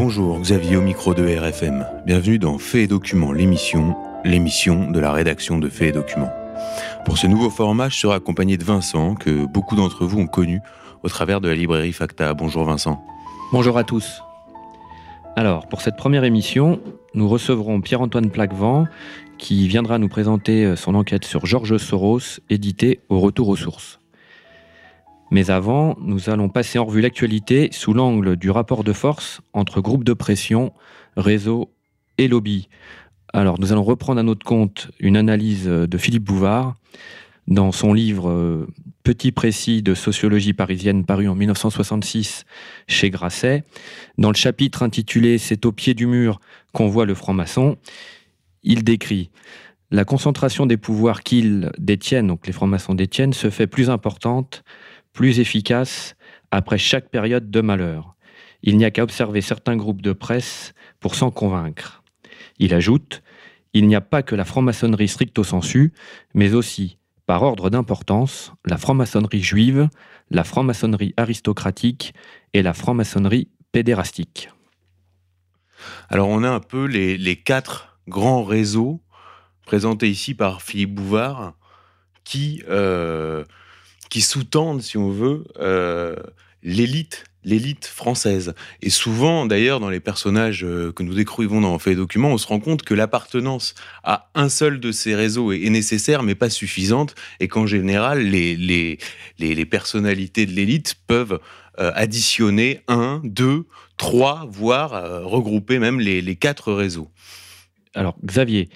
Bonjour, Xavier au micro de RFM. Bienvenue dans Faits et Documents, l'émission, l'émission de la rédaction de Faits et Documents. Pour ce nouveau format, je serai accompagné de Vincent, que beaucoup d'entre vous ont connu au travers de la librairie Facta. Bonjour Vincent. Bonjour à tous. Alors, pour cette première émission, nous recevrons Pierre-Antoine Plaquevent, qui viendra nous présenter son enquête sur Georges Soros, édité au retour aux sources. Mais avant, nous allons passer en revue l'actualité sous l'angle du rapport de force entre groupes de pression, réseaux et lobby. Alors, nous allons reprendre à notre compte une analyse de Philippe Bouvard dans son livre euh, Petit précis de sociologie parisienne paru en 1966 chez Grasset. Dans le chapitre intitulé C'est au pied du mur qu'on voit le franc-maçon, il décrit la concentration des pouvoirs qu'ils détiennent, donc les francs-maçons détiennent, se fait plus importante plus efficace après chaque période de malheur. Il n'y a qu'à observer certains groupes de presse pour s'en convaincre. Il ajoute Il n'y a pas que la franc-maçonnerie stricto sensu, mais aussi, par ordre d'importance, la franc-maçonnerie juive, la franc-maçonnerie aristocratique et la franc-maçonnerie pédérastique. Alors on a un peu les, quatre grands réseaux présentés ici par Philippe Bouvard qui euh, qui sous-tendent, si on veut, euh, l'élite l'élite française. Et souvent, d'ailleurs, dans les personnages euh, que nous décrivons dans Fait et Documents, on se rend compte que l'appartenance à un seul de ces réseaux est, nécessaire, mais pas suffisante, et qu'en général, les, personnalités de l'élite peuvent euh, additionner un, deux, trois, voire regrouper même les quatre réseaux. Alors, Xavier,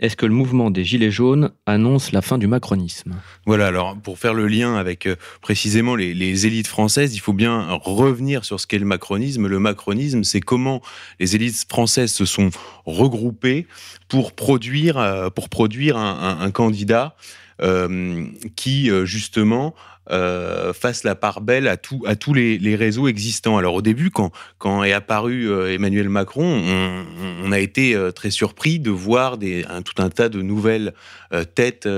est-ce que le mouvement des Gilets jaunes annonce la fin du macronisme? Voilà, alors pour faire le lien avec euh, précisément les, élites françaises, il faut bien revenir sur ce qu'est le macronisme. Le macronisme, c'est comment les élites françaises se sont regroupées pour produire, euh, un, candidat euh, qui, justement, euh, fasse la part belle à, tous les, réseaux existants. Alors au début, quand, est apparu euh, Emmanuel Macron, on, a été euh, très surpris de voir tout un tas de nouvelles têtes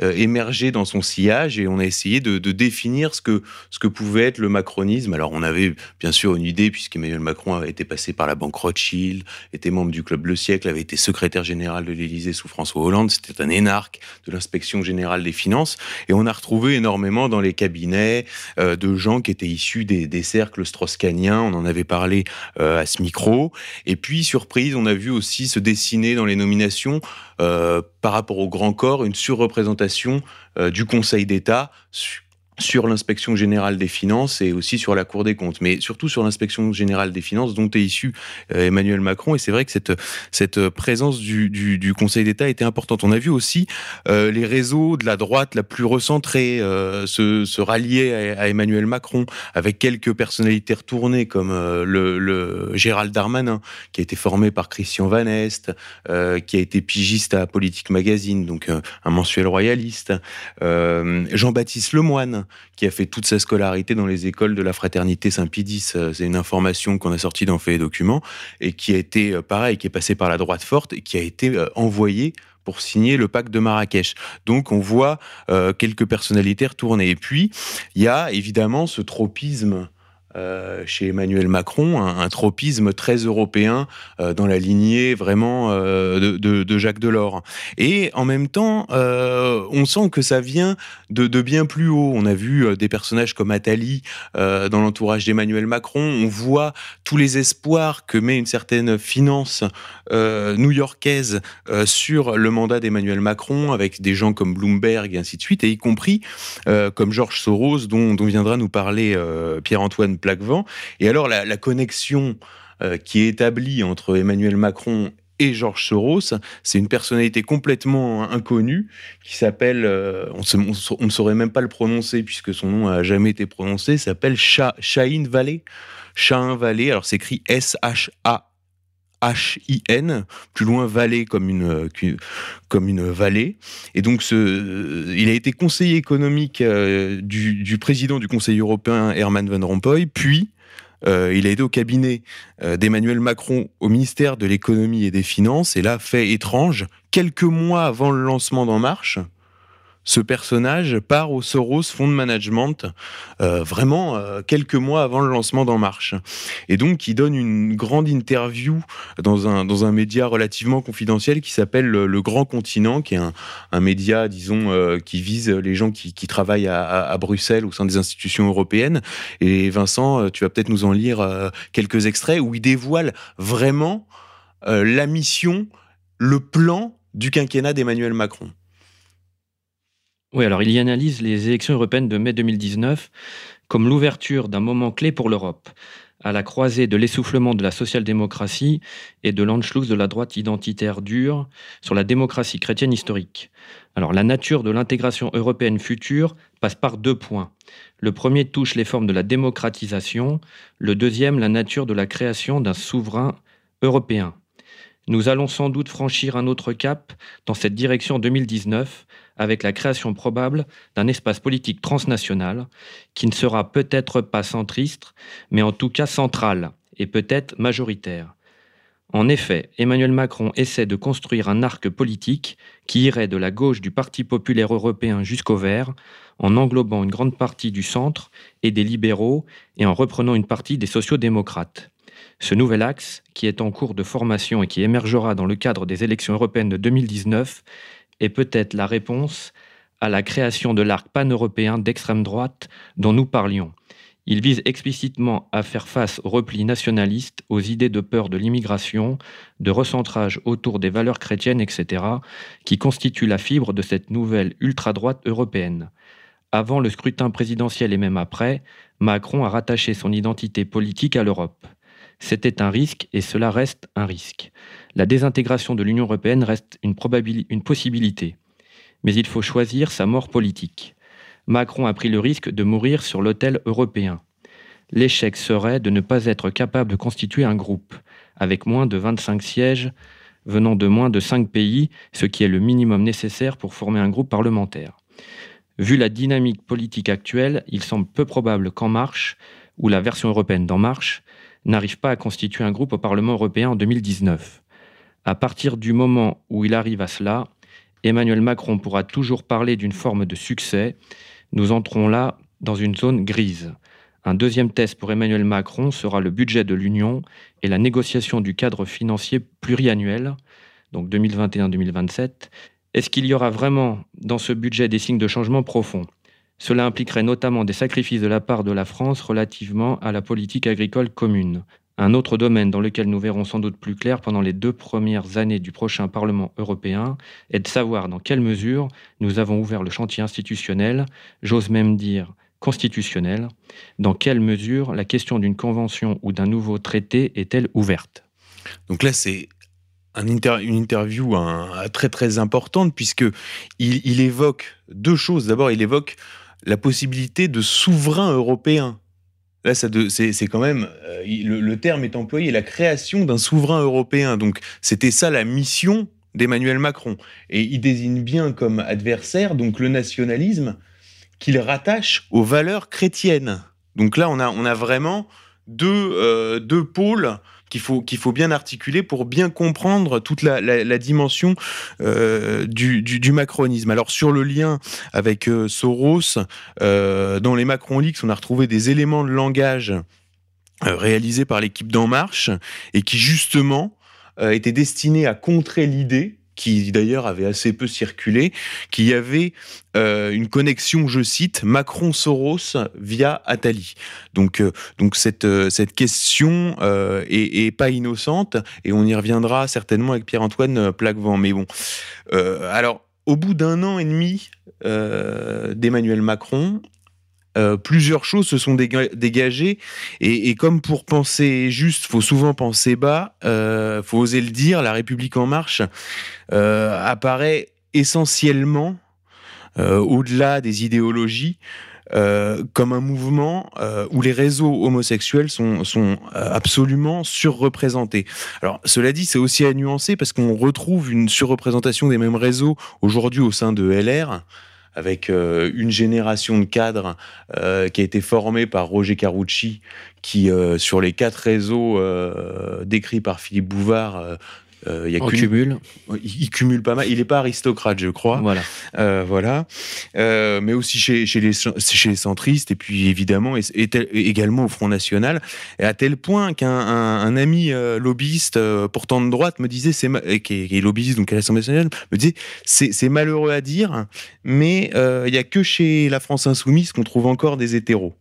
émerger dans son sillage et on a essayé de, définir ce que, ce que pouvait être le macronisme. Alors on avait bien sûr une idée puisqu'Emmanuel Macron avait été passé par la banque Rothschild, était membre du club Le Siècle, avait été secrétaire général de l'Élysée sous François Hollande, c'était un énarque de l'inspection générale des finances et on a retrouvé énormément dans les cabinets euh, de gens qui étaient issus des, cercles strauss-caniens. On en avait parlé euh, à ce micro. Et puis, surprise, on a vu aussi se dessiner dans les nominations euh, par rapport au grand corps une surreprésentation du Conseil d'État sur l'inspection générale des finances et aussi sur la Cour des comptes, mais surtout sur l'inspection générale des finances dont est issu euh, Emmanuel Macron. Et c'est vrai que cette, présence du, Conseil d'État était importante. On a vu aussi euh, les réseaux de la droite la plus recentrée euh, se, se, rallier à, Emmanuel Macron, avec quelques personnalités retournées comme le, le, Gérald Darmanin, qui a été formé par Christian Van Est, qui a été pigiste à Politique Magazine, donc un mensuel royaliste, Jean-Baptiste Lemoine, qui a fait toute sa scolarité dans les écoles de la fraternité Saint-Pie euh, C'est une information qu'on a sortie dans Fait et Documents et qui a été, euh, pareil, qui est passé par la droite forte et qui a été euh, envoyé pour signer le pacte de Marrakech. Donc on voit quelques personnalités retourner. Et puis, il y a évidemment ce tropisme euh, chez Emmanuel Macron, un, tropisme très européen euh, dans la lignée vraiment euh, de, Jacques Delors. Et en même temps, on sent que ça vient de, bien plus haut. On a vu des personnages comme Attali dans l'entourage d'Emmanuel Macron. On voit tous les espoirs que met une certaine finance new-yorkaise sur le mandat d'Emmanuel Macron, avec des gens comme Bloomberg et ainsi de suite, et y compris comme Georges Soros, dont, dont viendra nous parler Pierre-Antoine et alors, la, connexion euh, qui est établie entre Emmanuel Macron et Georges Soros, c'est une personnalité complètement inconnue qui s'appelle, euh, on, ne saurait même pas le prononcer puisque son nom a jamais été prononcé, s'appelle Shahin Vallée. Shahin Vallée, alors c'est écrit S-H-A H-I-N, plus loin vallée comme une, comme une vallée. Et donc, ce, il a été conseiller économique euh, du, président du Conseil européen, Herman Van Rompuy, puis euh, il a été au cabinet euh, d'Emmanuel Macron au ministère de l'économie et des finances. Et là, fait étrange, quelques mois avant le lancement d'En Marche, ce personnage part au Soros Fund Management, euh, vraiment euh, quelques mois avant le lancement d'En Marche. Et donc, il donne une grande interview dans un, dans un média relativement confidentiel qui s'appelle Le Grand Continent, qui est un, un média, disons, euh, qui vise les gens qui, qui travaillent à, à, Bruxelles au sein des institutions européennes. Et Vincent, tu vas peut-être nous en lire quelques extraits où il dévoile vraiment la mission, le plan du quinquennat d'Emmanuel Macron. Oui, alors il y analyse les élections européennes de mai 2019 comme l'ouverture d'un moment clé pour l'Europe, à la croisée de l'essoufflement de la social-démocratie et de l'anschluss de la droite identitaire dure sur la démocratie chrétienne historique. Alors la nature de l'intégration européenne future passe par deux points. Le premier touche les formes de la démocratisation, le deuxième la nature de la création d'un souverain européen. Nous allons sans doute franchir un autre cap dans cette direction en 2019 avec la création probable d'un espace politique transnational qui ne sera peut-être pas centriste, mais en tout cas central et peut-être majoritaire. En effet, Emmanuel Macron essaie de construire un arc politique qui irait de la gauche du Parti populaire européen jusqu'au vert, en englobant une grande partie du centre et des libéraux et en reprenant une partie des sociaux-démocrates. Ce nouvel axe, qui est en cours de formation et qui émergera dans le cadre des élections européennes de 2019, est peut-être la réponse à la création de l'arc pan-européen d'extrême droite dont nous parlions. Il vise explicitement à faire face au repli nationaliste, aux idées de peur de l'immigration, de recentrage autour des valeurs chrétiennes, etc., qui constituent la fibre de cette nouvelle ultra-droite européenne. Avant le scrutin présidentiel et même après, Macron a rattaché son identité politique à l'Europe. C'était un risque et cela reste un risque. La désintégration de l'Union européenne reste une, possibilité. Mais il faut choisir sa mort politique. Macron a pris le risque de mourir sur l'autel européen. L'échec serait de ne pas être capable de constituer un groupe, avec moins de 25 sièges venant de moins de 5 pays, ce qui est le minimum nécessaire pour former un groupe parlementaire. Vu la dynamique politique actuelle, il semble peu probable qu'En Marche, ou la version européenne d'En Marche, n'arrive pas à constituer un groupe au Parlement européen en 2019. À partir du moment où il arrive à cela, Emmanuel Macron pourra toujours parler d'une forme de succès. Nous entrons là dans une zone grise. Un deuxième test pour Emmanuel Macron sera le budget de l'Union et la négociation du cadre financier pluriannuel, donc 2021-2027. Est-ce qu'il y aura vraiment dans ce budget des signes de changement profond? Cela impliquerait notamment des sacrifices de la part de la France relativement à la politique agricole commune. Un autre domaine dans lequel nous verrons sans doute plus clair pendant les deux premières années du prochain Parlement européen est de savoir dans quelle mesure nous avons ouvert le chantier institutionnel, j'ose même dire constitutionnel, dans quelle mesure la question d'une convention ou d'un nouveau traité est-elle ouverte. Donc là, c'est une interview très importante puisque il évoque deux choses. D'abord, il évoque la possibilité de souverain européen. Là, c'est quand même, euh, le, terme est employé, la création d'un souverain européen. Donc, c'était ça la mission d'Emmanuel Macron. Et il désigne bien comme adversaire, donc le nationalisme, qu'il rattache aux valeurs chrétiennes. Donc là, on a, vraiment deux, euh, deux pôles qu'il faut, bien articuler pour bien comprendre toute la, dimension euh, du, du, macronisme. Alors sur le lien avec euh, Soros, euh, dans les Macron Leaks, on a retrouvé des éléments de langage réalisés par l'équipe d'En Marche et qui justement étaient destinés à contrer l'idée qui d'ailleurs avait assez peu circulé, qu'il y avait euh, une connexion, je cite, Macron-Soros via Attali. Donc, euh, donc cette, euh, cette question est, est, pas innocente et on y reviendra certainement avec Pierre-Antoine Plaquevent. Mais bon, alors au bout d'un an et demi d'Emmanuel Macron, euh, plusieurs choses se sont dégagées et, comme pour penser juste, faut souvent penser bas, euh, faut oser le dire, la République en marche euh, apparaît essentiellement euh, au-delà des idéologies. comme un mouvement où les réseaux homosexuels sont, sont absolument surreprésentés. Alors, cela dit, c'est aussi à nuancer parce qu'on retrouve une surreprésentation des mêmes réseaux aujourd'hui au sein de LR avec euh, une génération de cadres euh, qui a été formée par Roger Carucci, qui, euh, sur les quatre réseaux décrits par Philippe Bouvard, Euh, il, cumule. Il, cumule pas mal. Il n'est pas aristocrate, je crois. Voilà. Euh, voilà. Euh, mais aussi chez, chez, les, chez les centristes, et puis évidemment, et, également au Front National. Et à tel point qu'un un, ami lobbyiste, pourtant de droite, me disait, c'est qui, est, lobbyiste donc à l'Assemblée nationale, me disait, c'est malheureux à dire, mais il n'y a que chez la France insoumise qu'on trouve encore des hétéros.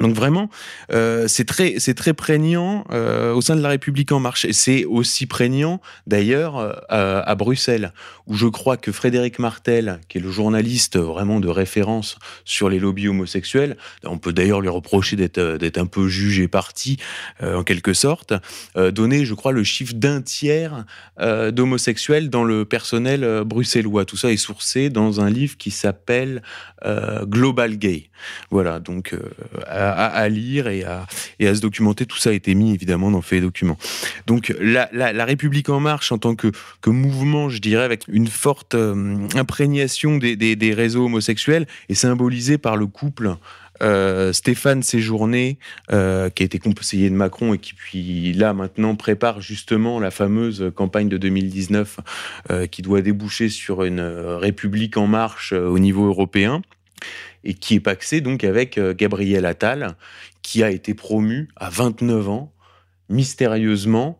Donc vraiment, euh, c'est très, c'est très prégnant euh, au sein de la République en marche. C'est aussi prégnant d'ailleurs euh, à Bruxelles, où je crois que Frédéric Martel, qui est le journaliste vraiment de référence sur les lobbies homosexuels, on peut d'ailleurs lui reprocher d'être, d'être un peu jugé parti en quelque sorte, donnait, je crois, le chiffre d'un tiers d'homosexuels dans le personnel bruxellois. Tout ça est sourcé dans un livre qui s'appelle Global Gay. Voilà, donc lire et à, et à, se documenter. Tout ça a été mis évidemment dans fait documents. Donc la, République en marche en tant que, mouvement, je dirais, avec une forte euh, imprégnation des, réseaux homosexuels est symbolisé par le couple euh, Stéphane Séjourné, euh, qui a été conseiller de Macron et qui puis là maintenant prépare justement la fameuse campagne de 2019 euh, qui doit déboucher sur une République en marche au niveau européen et qui est paxé donc avec euh, Gabriel Attal, qui a été promu à 29 ans, mystérieusement,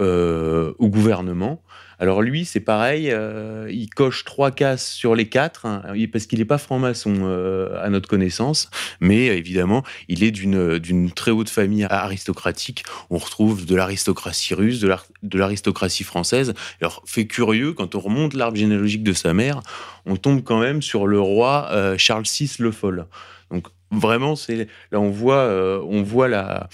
euh, au gouvernement. Alors lui, c'est pareil, euh, il coche trois cases sur les quatre, hein, parce qu'il n'est pas franc-maçon euh, à notre connaissance, mais évidemment, il est d'une très haute famille aristocratique. On retrouve de l'aristocratie russe, de l'aristocratie française. Alors, fait curieux, quand on remonte l'arbre généalogique de sa mère, on tombe quand même sur le roi euh, Charles VI le Foll. Donc vraiment, c'est là on voit, on voit la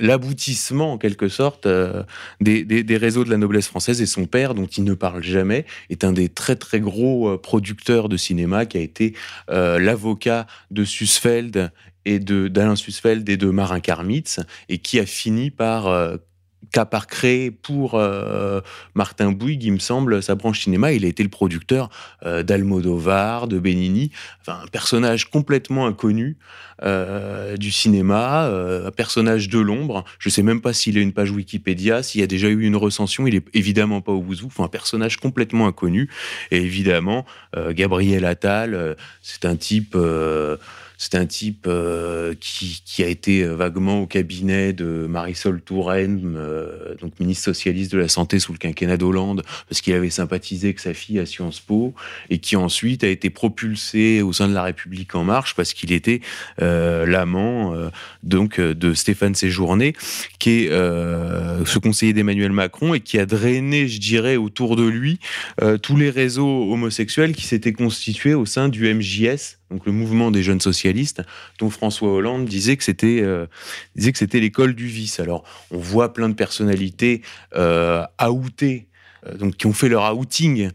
l'aboutissement en quelque sorte euh, des, réseaux de la noblesse française et son père, dont il ne parle jamais, est un des très très gros euh, producteurs de cinéma qui a été euh, l'avocat de Sussfeld et de d'Alain Sussfeld et de Marin Karmitz et qui a fini par qu'à part créer pour euh, Martin Bouygues, il me semble, sa branche cinéma, il a été le producteur euh, d'Almodovar, de Benigni, enfin, un personnage complètement inconnu euh, du cinéma, un personnage de l'ombre. Je sais même pas s'il a une page Wikipédia, s'il y a déjà eu une recension, il est évidemment pas au bout enfin, un personnage complètement inconnu. Et évidemment, Gabriel Attal, c'est un type c'est un type euh, qui, qui, a été euh, vaguement au cabinet de Marisol Touraine, euh, donc ministre socialiste de la Santé sous le quinquennat d'Hollande, parce qu'il avait sympathisé avec sa fille à Sciences Po, et qui ensuite a été propulsé au sein de la République en marche parce qu'il était l'amant donc de Stéphane Séjourné, qui est ce conseiller d'Emmanuel Macron et qui a drainé, je dirais, autour de lui tous les réseaux homosexuels qui s'étaient constitués au sein du MJS donc le mouvement des jeunes socialistes, dont François Hollande disait que c'était euh, disait que c'était l'école du vice. Alors on voit plein de personnalités euh, outées, euh, donc qui ont fait leur outing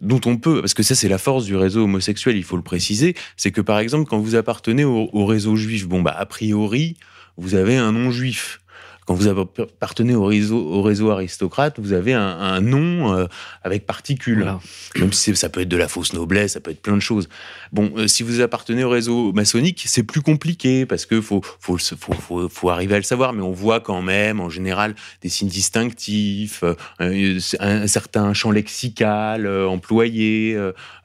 dont on peut, parce que ça c'est la force du réseau homosexuel, il faut le préciser, c'est que par exemple quand vous appartenez au, au réseau juif, bon bah a priori vous avez un nom juif. Quand vous appartenez au réseau, au réseau aristocrate, vous avez un, nom euh, avec particules. Même si ça peut être de la fausse noblesse, ça peut être plein de choses. Bon, euh, si vous appartenez au réseau maçonnique, c'est plus compliqué parce que faut faut, faut, faut, arriver à le savoir, mais on voit quand même, en général, des signes distinctifs, euh, un, certain champ lexical employé,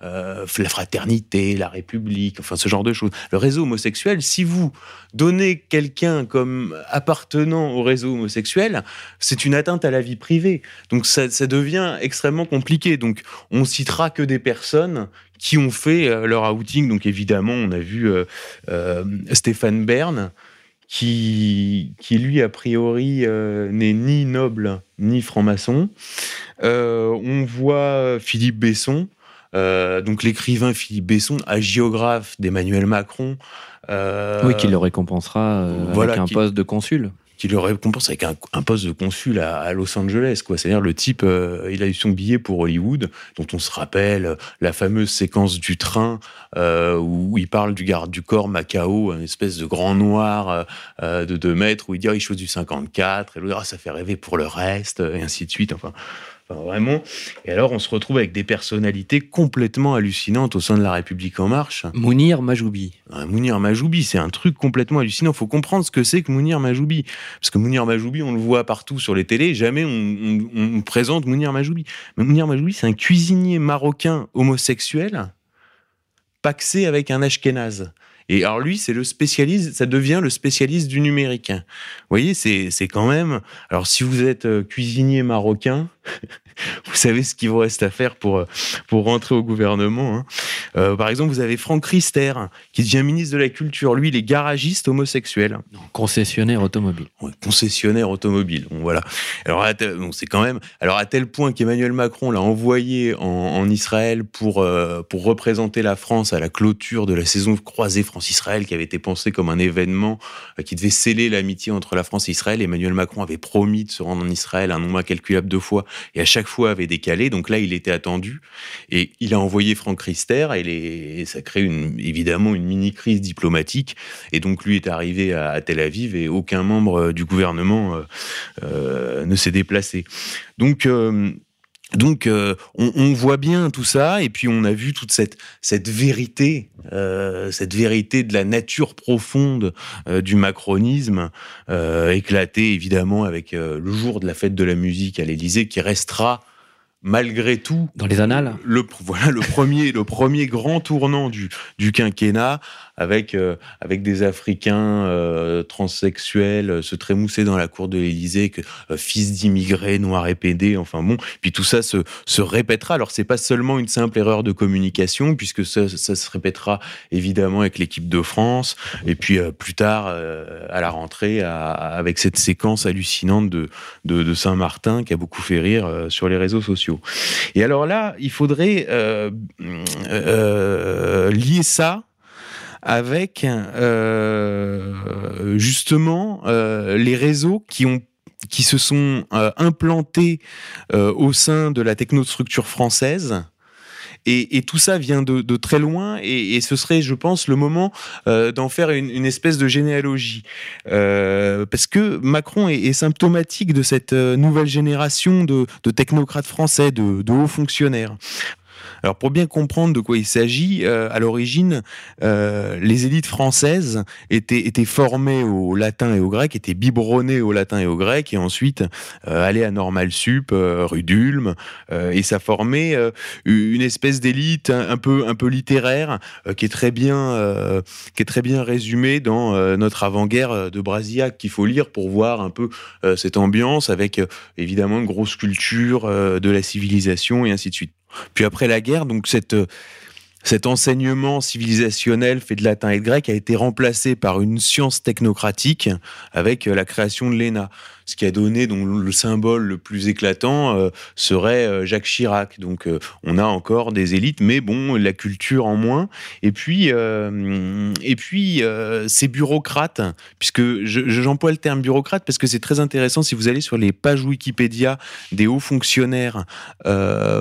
la fraternité, la République, enfin ce genre de choses. Le réseau homosexuel, si vous donnez quelqu'un comme appartenant au réseau réseau homosexuel, c'est une atteinte à la vie privée. Donc ça, devient extrêmement compliqué. Donc on citera que des personnes qui ont fait euh, leur outing. Donc évidemment, on a vu euh, euh, Stéphane Bern, qui, qui lui, a priori, n'est ni noble ni franc-maçon. on voit Philippe Besson, donc l'écrivain Philippe Besson, agiographe d'Emmanuel Macron. oui, qui le récompensera avec un poste de consul qui le récompense avec un, poste de consul à, Los Angeles. quoi. C'est-à-dire le type, euh, il a eu son billet pour Hollywood, dont on se rappelle la fameuse séquence du train euh, où il parle du garde du corps Macao, une espèce de grand noir euh, de 2 mètres, où il dit ah, il chose du 54, et l'autre ah, ça fait rêver pour le reste, et ainsi de suite. Enfin, vraiment. Et alors, on se retrouve avec des personnalités complètement hallucinantes au sein de la République En Marche. Mounir Majoubi. Mounir Majoubi, c'est un truc complètement hallucinant. Il faut comprendre ce que c'est que Mounir Majoubi. Parce que Mounir Majoubi, on le voit partout sur les télés, jamais on, présente Mounir Majoubi. Mais Mounir Majoubi, c'est un cuisinier marocain homosexuel paxé avec un ashkénaze. Et alors lui, c'est le spécialiste, ça devient le spécialiste du numérique. Vous voyez, c'est quand même. Alors si vous êtes euh, cuisinier marocain, vous savez ce qu'il vous reste à faire pour, euh, pour rentrer au gouvernement. Hein. Euh, par exemple, vous avez Franck Rister, qui devient ministre de la Culture. Lui, il est garagiste homosexuel. Concessionnaire automobile. concessionnaire automobile. voilà. Alors, c'est quand même. Alors, à tel point qu'Emmanuel Macron l'a envoyé en, Israël pour, euh, pour représenter la France à la clôture de la saison croisée France-Israël, qui avait été pensée comme un événement qui devait sceller l'amitié entre la France et Israël. Emmanuel Macron avait promis de se rendre en Israël un nombre incalculable de fois et à chaque fois avait décalé. Donc là, il était attendu et il a envoyé Franck Rister et, ça crée évidemment une mini crise diplomatique. Et donc lui est arrivé à, Tel Aviv et aucun membre du gouvernement euh, euh, ne s'est déplacé. Donc euh, donc, on, voit bien tout ça, et puis on a vu toute cette, cette vérité, cette vérité de la nature profonde du macronisme, éclater évidemment avec le jour de la fête de la musique à l'Élysée, qui restera malgré tout. Dans les annales le, Voilà le premier, le premier grand tournant du, du quinquennat avec, euh, avec des Africains euh, transsexuels euh, se trémousser dans la cour de l'Élysée, que fils d'immigrés, noirs et pédés, enfin bon. Puis tout ça se, se répétera. Alors c'est pas seulement une simple erreur de communication, puisque ça, ça se répétera évidemment avec l'équipe de France, et puis plus tard à la rentrée avec cette séquence hallucinante de, de, de Saint-Martin qui a beaucoup fait rire sur les réseaux sociaux. Et alors là, il faudrait lier ça avec euh, justement euh, les réseaux qui se sont euh, implantés au sein de la technostructure française. Et, tout ça vient de, très loin, et, ce serait, je pense, le moment d'en faire une, espèce de généalogie. parce que Macron est, symptomatique de cette nouvelle génération de, technocrates français, de hauts fonctionnaires. Alors pour bien comprendre de quoi il s'agit, euh, à l'origine, euh, les élites françaises étaient, étaient formées au latin et au grec, étaient biberonnées au latin et au grec, et ensuite euh, allaient à Normal Sup, rue d'Ulm, et ça formait une espèce d'élite un, peu un peu littéraire qui est très bien qui est très bien résumée dans notre avant-guerre de Brasillac qu'il faut lire pour voir un peu cette ambiance avec évidemment une grosse culture de la civilisation et ainsi de suite. Puis après la guerre, donc cette, cet enseignement civilisationnel fait de latin et de grec a été remplacé par une science technocratique avec la création de l'ENA ce qui a donné donc le symbole le plus éclatant euh, serait euh, Jacques Chirac. Donc euh, on a encore des élites, mais bon, la culture en moins. Et puis et puis ces bureaucrates, puisque j'emploie le terme bureaucrate parce que c'est très intéressant si vous allez sur les pages Wikipédia des hauts fonctionnaires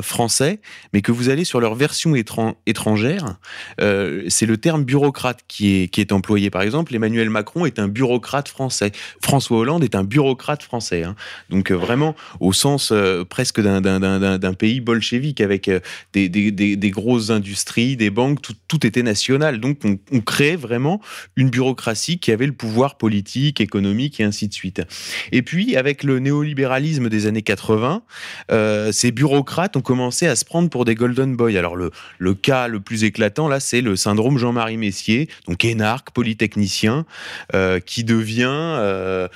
français, mais que vous allez sur leur version étrangère, c'est le terme bureaucrate qui est qui est employé. Par exemple, Emmanuel Macron est un bureaucrate français. François Hollande est un bureaucrate français. Hein. Donc euh, vraiment au sens euh, presque d'un pays bolchevique avec euh, des, des, grosses industries, des banques, tout, était national. Donc on, on, créait vraiment une bureaucratie qui avait le pouvoir politique, économique et ainsi de suite. Et puis avec le néolibéralisme des années 80, ces bureaucrates ont commencé à se prendre pour des golden boys. Alors le, le cas le plus éclatant là, c'est le syndrome Jean-Marie Messier, donc énarque, polytechnicien, qui devient euh,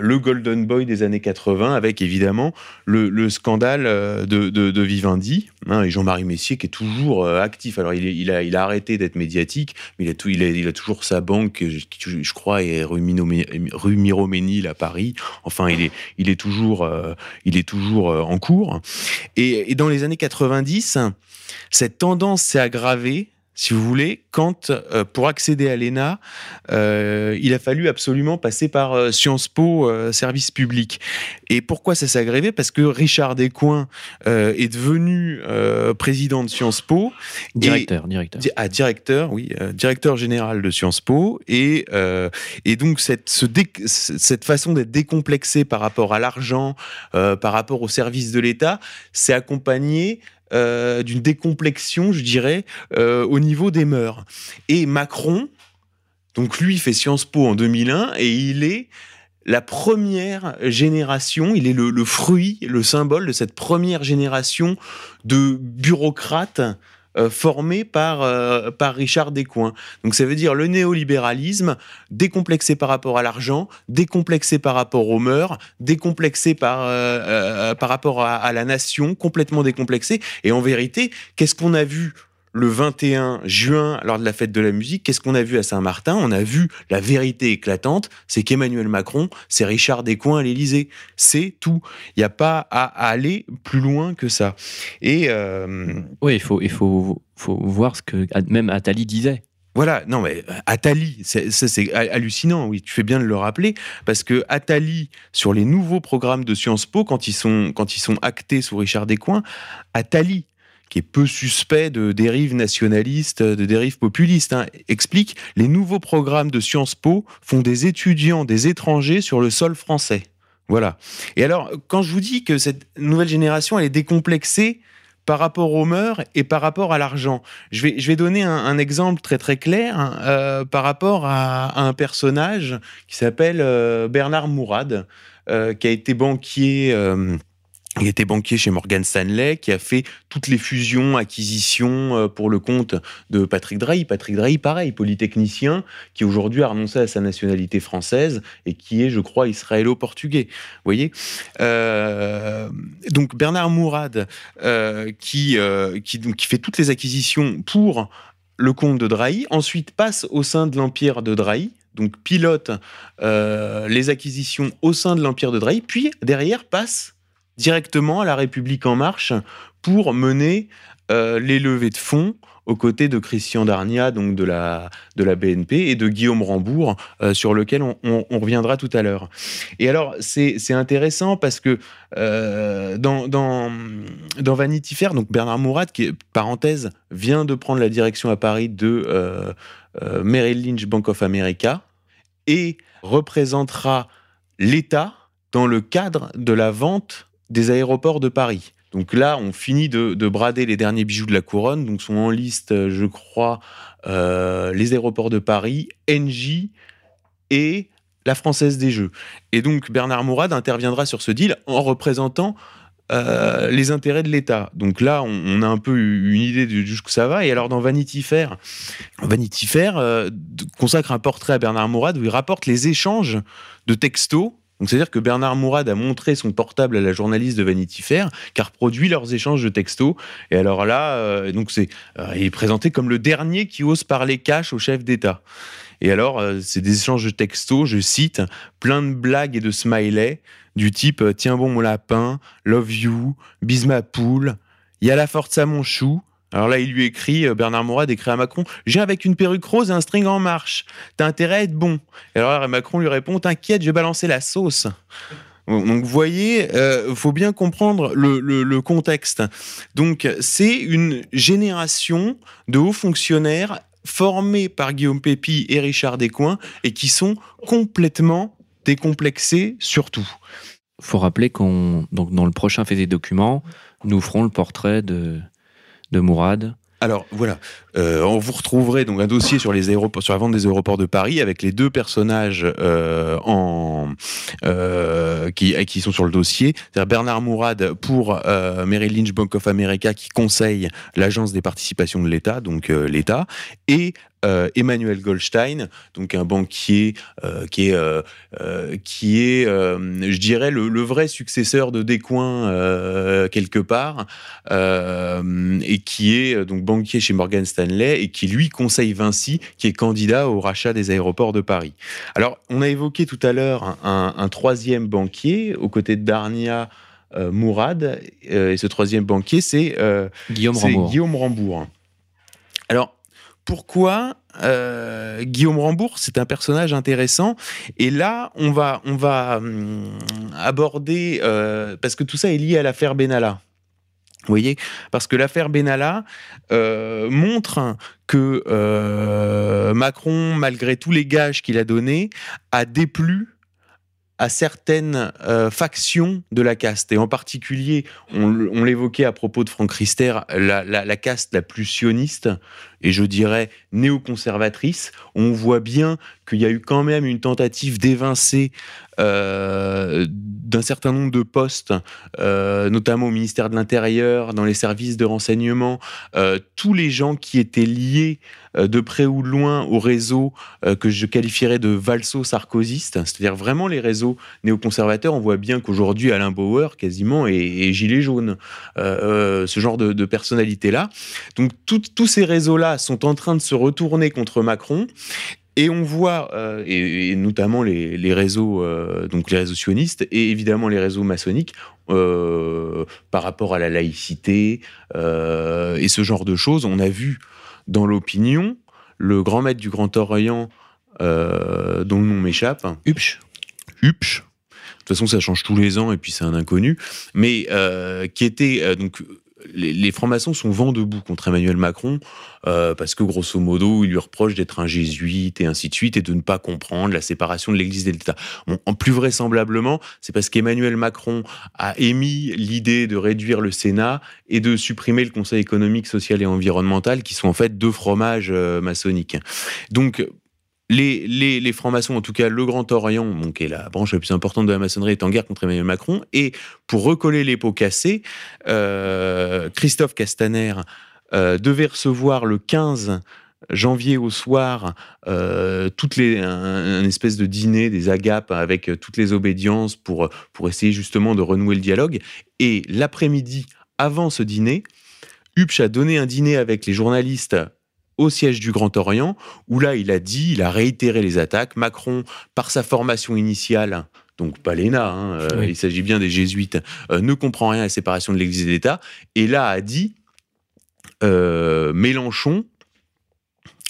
le Golden Boy des années 80, avec évidemment le, scandale euh, de, Vivendi, hein, et Jean-Marie Messier qui est toujours euh, actif. Alors il, a, arrêté d'être médiatique, mais il a, toujours sa banque, je, crois, est rue, rue à Paris. Enfin, il est, toujours, il est toujours en cours. Et dans les années 90, cette tendance s'est aggravée si vous voulez, quand euh, pour accéder à l'ENA, euh, il a fallu absolument passer par euh, Sciences Po service public. Et pourquoi ça s'est aggravé? Parce que Richard Descoings est devenu président de Sciences Po. Directeur, directeur. Ah, directeur, oui, directeur général de Sciences Po. Et, et donc cette, ce cette façon d'être décomplexé par rapport à l'argent, par rapport au service de l'État, s'est accompagné euh, d'une décomplexion, je dirais, euh, au niveau des mœurs. Et Macron, donc lui, fait Sciences Po en 2001 et il est la première génération, il est le fruit, le symbole de cette première génération de bureaucrates formé par, euh, par Richard Descoings. Donc ça veut dire le néolibéralisme décomplexé par rapport à l'argent, décomplexé par rapport aux mœurs, décomplexé par, euh, par rapport à, la nation, complètement décomplexé. Et en vérité, qu'est-ce qu'on a vu le 21 juin, lors de la fête de la musique, qu'est-ce qu'on a vu à Saint-Martin? On a vu la vérité éclatante, c'est qu'Emmanuel Macron, c'est Richard Descoings à l'Élysée. C'est tout. Il n'y a pas à, aller plus loin que ça. Et euh, oui, il faut, il faut, faut voir ce que même Attali disait. Voilà, non mais Attali, c'est hallucinant, oui, tu fais bien de le rappeler, parce que Attali, sur les nouveaux programmes de Sciences Po, quand ils sont, quand ils sont actés sous Richard Descoings, Attali qui est peu suspect de dérives nationalistes, de dérives populistes, hein, explique les nouveaux programmes de Sciences Po font des étudiants des étrangers sur le sol français. Voilà. Et alors, quand je vous dis que cette nouvelle génération, elle est décomplexée par rapport aux mœurs et par rapport à l'argent. Je vais, je vais donner un, exemple très très clair hein, euh, par rapport à, un personnage qui s'appelle euh, Bernard Mourad, euh, qui a été banquier il était banquier chez Morgan Stanley, qui a fait toutes les fusions, acquisitions euh, pour le compte de Patrick Drahi. Patrick Drahi, pareil, polytechnicien, qui aujourd'hui a renoncé à sa nationalité française et qui est, je crois, israélo-portugais. Vous voyez euh, Donc Bernard Mourad, euh, qui, qui, fait toutes les acquisitions pour le compte de Drahi, ensuite passe au sein de l'empire de Drahi, donc pilote les acquisitions au sein de l'empire de Drahi, puis derrière passe directement à la République en marche pour mener euh, les levées de fonds aux côtés de Christian Darnia, donc de la, de la BNP, et de Guillaume Rambourg, euh, sur lequel on, reviendra tout à l'heure. Et alors, c'est intéressant parce que euh, dans, dans, dans, Vanity Fair, donc Bernard Mourad, qui, parenthèse, vient de prendre la direction à Paris de Merrill Lynch Bank of America et représentera l'État dans le cadre de la vente des aéroports de Paris. Donc là, on finit de, brader les derniers bijoux de la couronne. Donc sont en liste, je crois, euh, les aéroports de Paris, NJ et la Française des Jeux. Et donc Bernard Mourad interviendra sur ce deal en représentant euh, les intérêts de l'État. Donc là, on, a un peu une idée de jusqu'où ça va. Et alors dans Vanity Fair, Vanity Fair euh, consacre un portrait à Bernard Mourad où il rapporte les échanges de textos donc c'est-à-dire que Bernard Mourad a montré son portable à la journaliste de Vanity Fair, qui a reproduit leurs échanges de textos. Et alors là, euh, donc c'est, euh, il est présenté comme le dernier qui ose parler cash au chef d'État. Et alors, euh, c'est des échanges de textos, je cite, plein de blagues et de smileys, du type Tiens bon mon lapin, love you, bise ma poule, y a la force à mon chou, alors là, il lui écrit, euh, Bernard Mourad écrit à Macron, j'ai avec une perruque rose et un string en marche. T'as intérêt à être bon. Et alors Macron lui répond, t'inquiète, je vais balancer la sauce. Donc vous voyez, euh, faut bien comprendre le, contexte. Donc c'est une génération de hauts fonctionnaires formés par Guillaume Pépi et Richard Descoings et qui sont complètement décomplexés surtout. Faut rappeler qu'on donc dans le prochain fait des documents, nous ferons le portrait de de Mourad. Alors voilà, euh, on vous retrouverez donc un dossier sur les aéroports, sur la vente des aéroports de Paris avec les deux personnages euh, en euh, qui qui sont sur le dossier, c'est-à-dire Bernard Mourad pour Merrill Lynch Bank of America qui conseille l'agence des participations de l'État, donc l'État, et euh, Emmanuel Goldstein, donc un banquier euh, qui est, euh, qui est je dirais, le, vrai successeur de Descoings quelque part, et qui est donc banquier chez Morgan Stanley et qui lui conseille Vinci, qui est candidat au rachat des aéroports de Paris. Alors, on a évoqué tout à l'heure un, troisième banquier aux côtés de Darnia. Mourad, et ce troisième banquier, c'est Guillaume Rambourg. Guillaume Rambourg. Alors, pourquoi euh, Guillaume Rambourg, c'est un personnage intéressant. Et là, on va, hum, aborder, euh, parce que tout ça est lié à l'affaire Benalla. Vous voyez? Parce que l'affaire Benalla euh, montre que Macron, malgré tous les gages qu'il a donnés, a déplu à certaines euh, factions de la caste. Et en particulier, on, l'évoquait à propos de Franck Rister, la, caste la plus sioniste, et je dirais néoconservatrice. On voit bien qu'il y a eu quand même une tentative d'évincer euh, d'un certain nombre de postes, euh, notamment au ministère de l'Intérieur, dans les services de renseignement, tous les gens qui étaient liés de près ou de loin au réseau que je qualifierais de valso-sarkoziste, c'est-à-dire vraiment les réseaux néoconservateurs. On voit bien qu'aujourd'hui, Alain Bauer, quasiment, est, gilet jaune, ce genre de, personnalité-là. Donc tous ces réseaux-là sont en train de se retourner contre Macron. Et on voit, et, notamment les, réseaux, donc les réseaux sionistes et évidemment les réseaux maçonniques, par rapport à la laïcité et ce genre de choses, on a vu dans l'opinion, le grand maître du Grand Orient, euh, dont le nom m'échappe, Hupsch, Hupsch, de toute façon ça change tous les ans et puis c'est un inconnu, mais euh, qui était euh, donc les, francs-maçons sont vent debout contre Emmanuel Macron euh, parce que grosso modo, il lui reproche d'être un jésuite et ainsi de suite et de ne pas comprendre la séparation de l'Église et de l'État. plus vraisemblablement, c'est parce qu'Emmanuel Macron a émis l'idée de réduire le Sénat et de supprimer le Conseil économique, social et environnemental, qui sont en fait deux fromages euh, maçonniques. Donc les, francs-maçons, en tout cas le Grand Orient, qui est la branche la plus importante de la maçonnerie, est en guerre contre Emmanuel Macron. Et pour recoller les pots cassés, euh, Christophe Castaner euh, devait recevoir le 15 janvier au soir euh, toutes les, un, espèce de dîner des agapes avec toutes les obédiences pour, pour essayer justement de renouer le dialogue. Et l'après-midi, avant ce dîner, Hupch a donné un dîner avec les journalistes au siège du Grand Orient, où là, il a dit, il a réitéré les attaques. Macron, par sa formation initiale, donc pas l'ENA, hein, euh, il s'agit bien des jésuites, euh, ne comprend rien à la séparation de l'Église et de l'État, et là a dit euh, Mélenchon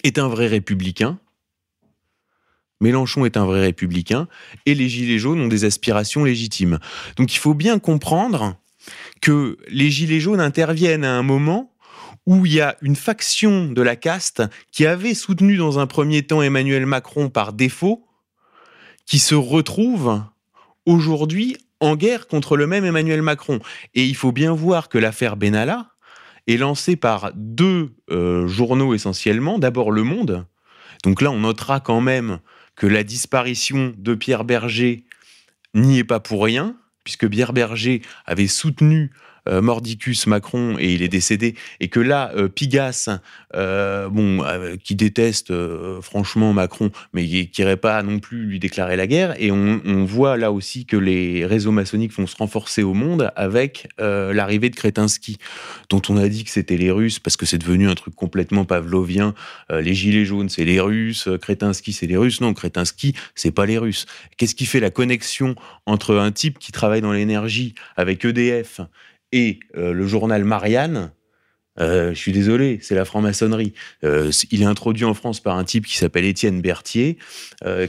est un vrai républicain. Mélenchon est un vrai républicain et les Gilets jaunes ont des aspirations légitimes. Donc il faut bien comprendre que les Gilets jaunes interviennent à un moment où il y a une faction de la caste qui avait soutenu dans un premier temps Emmanuel Macron par défaut, qui se retrouve aujourd'hui en guerre contre le même Emmanuel Macron. Et il faut bien voir que l'affaire Benalla est lancée par deux euh, journaux essentiellement. D'abord Le Monde. Donc là, on notera quand même que la disparition de Pierre Berger n'y est pas pour rien, puisque Pierre Berger avait soutenu Mordicus Macron et il est décédé, et que là, euh, Pigas, euh, bon, qui déteste franchement Macron, mais qui n'irait pas non plus lui déclarer la guerre, et on, voit là aussi que les réseaux maçonniques vont se renforcer au monde avec l'arrivée de Kretinsky, dont on a dit que c'était les Russes, parce que c'est devenu un truc complètement pavlovien. les Gilets jaunes, c'est les Russes, Kretinsky, c'est les Russes. Non, Kretinsky, c'est pas les Russes. Qu'est-ce qui fait la connexion entre un type qui travaille dans l'énergie avec EDF et euh, le journal Marianne, euh, je suis désolé, c'est la franc-maçonnerie. Euh, il est introduit en France par un type qui s'appelle Étienne Berthier,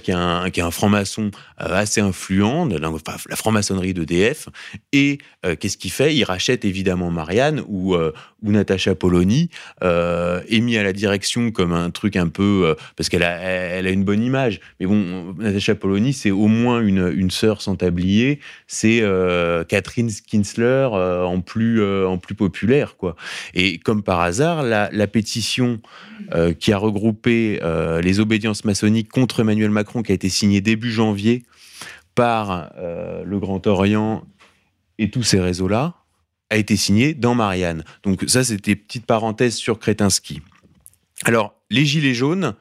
qui est un, franc-maçon assez influent, la, franc-maçonnerie d'EDF. Et qu'est-ce qu'il fait? Il rachète évidemment Marianne ou, ou Natacha Polony, est mis à la direction comme un truc un peu... parce qu'elle a, une bonne image. Mais bon, Natacha Polony, c'est au moins une, une sœur sans tablier. C'est Catherine Kinsler en, plus, en plus populaire. quoi. Et comme par hasard, la, pétition euh, qui a regroupé euh, les obédiences maçonniques contre Emmanuel Macron, qui a été signée début janvier par euh, le Grand Orient et tous ces réseaux-là, a été signée dans Marianne. Donc ça, c'était petite parenthèse sur Kretinsky. Alors, les Gilets jaunes,